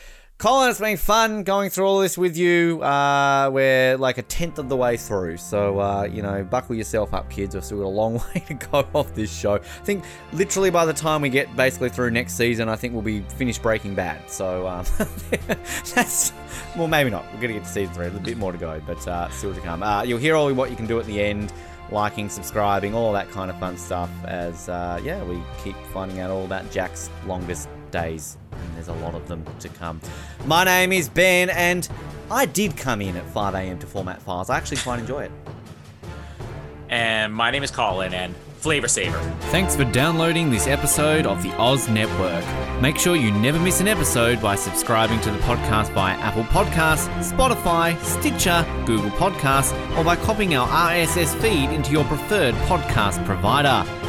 Colin, it's been fun going through all this with you. Uh, we're like a tenth of the way through, so uh, you know, buckle yourself up, kids. We've still got a long way to go off this show. I think literally by the time we get basically through next season, I think we'll be finished Breaking Bad. So um, that's well, maybe not. We're gonna get to season three, a bit more to go, but uh, still to come. Uh, you'll hear all what you can do at the end liking, subscribing, all that kind of fun stuff. As uh, yeah, we keep finding out all about Jack's longest days, and there's a lot of them to come. My name is Ben, and I did come in at 5 a.m. to format files. I actually quite enjoy it. And my name is Colin, and Flavor Saver. Thanks for downloading this episode of the Oz Network. Make sure you never miss an episode by subscribing to the podcast via Apple Podcasts, Spotify, Stitcher, Google Podcasts, or by copying our RSS feed into your preferred podcast provider.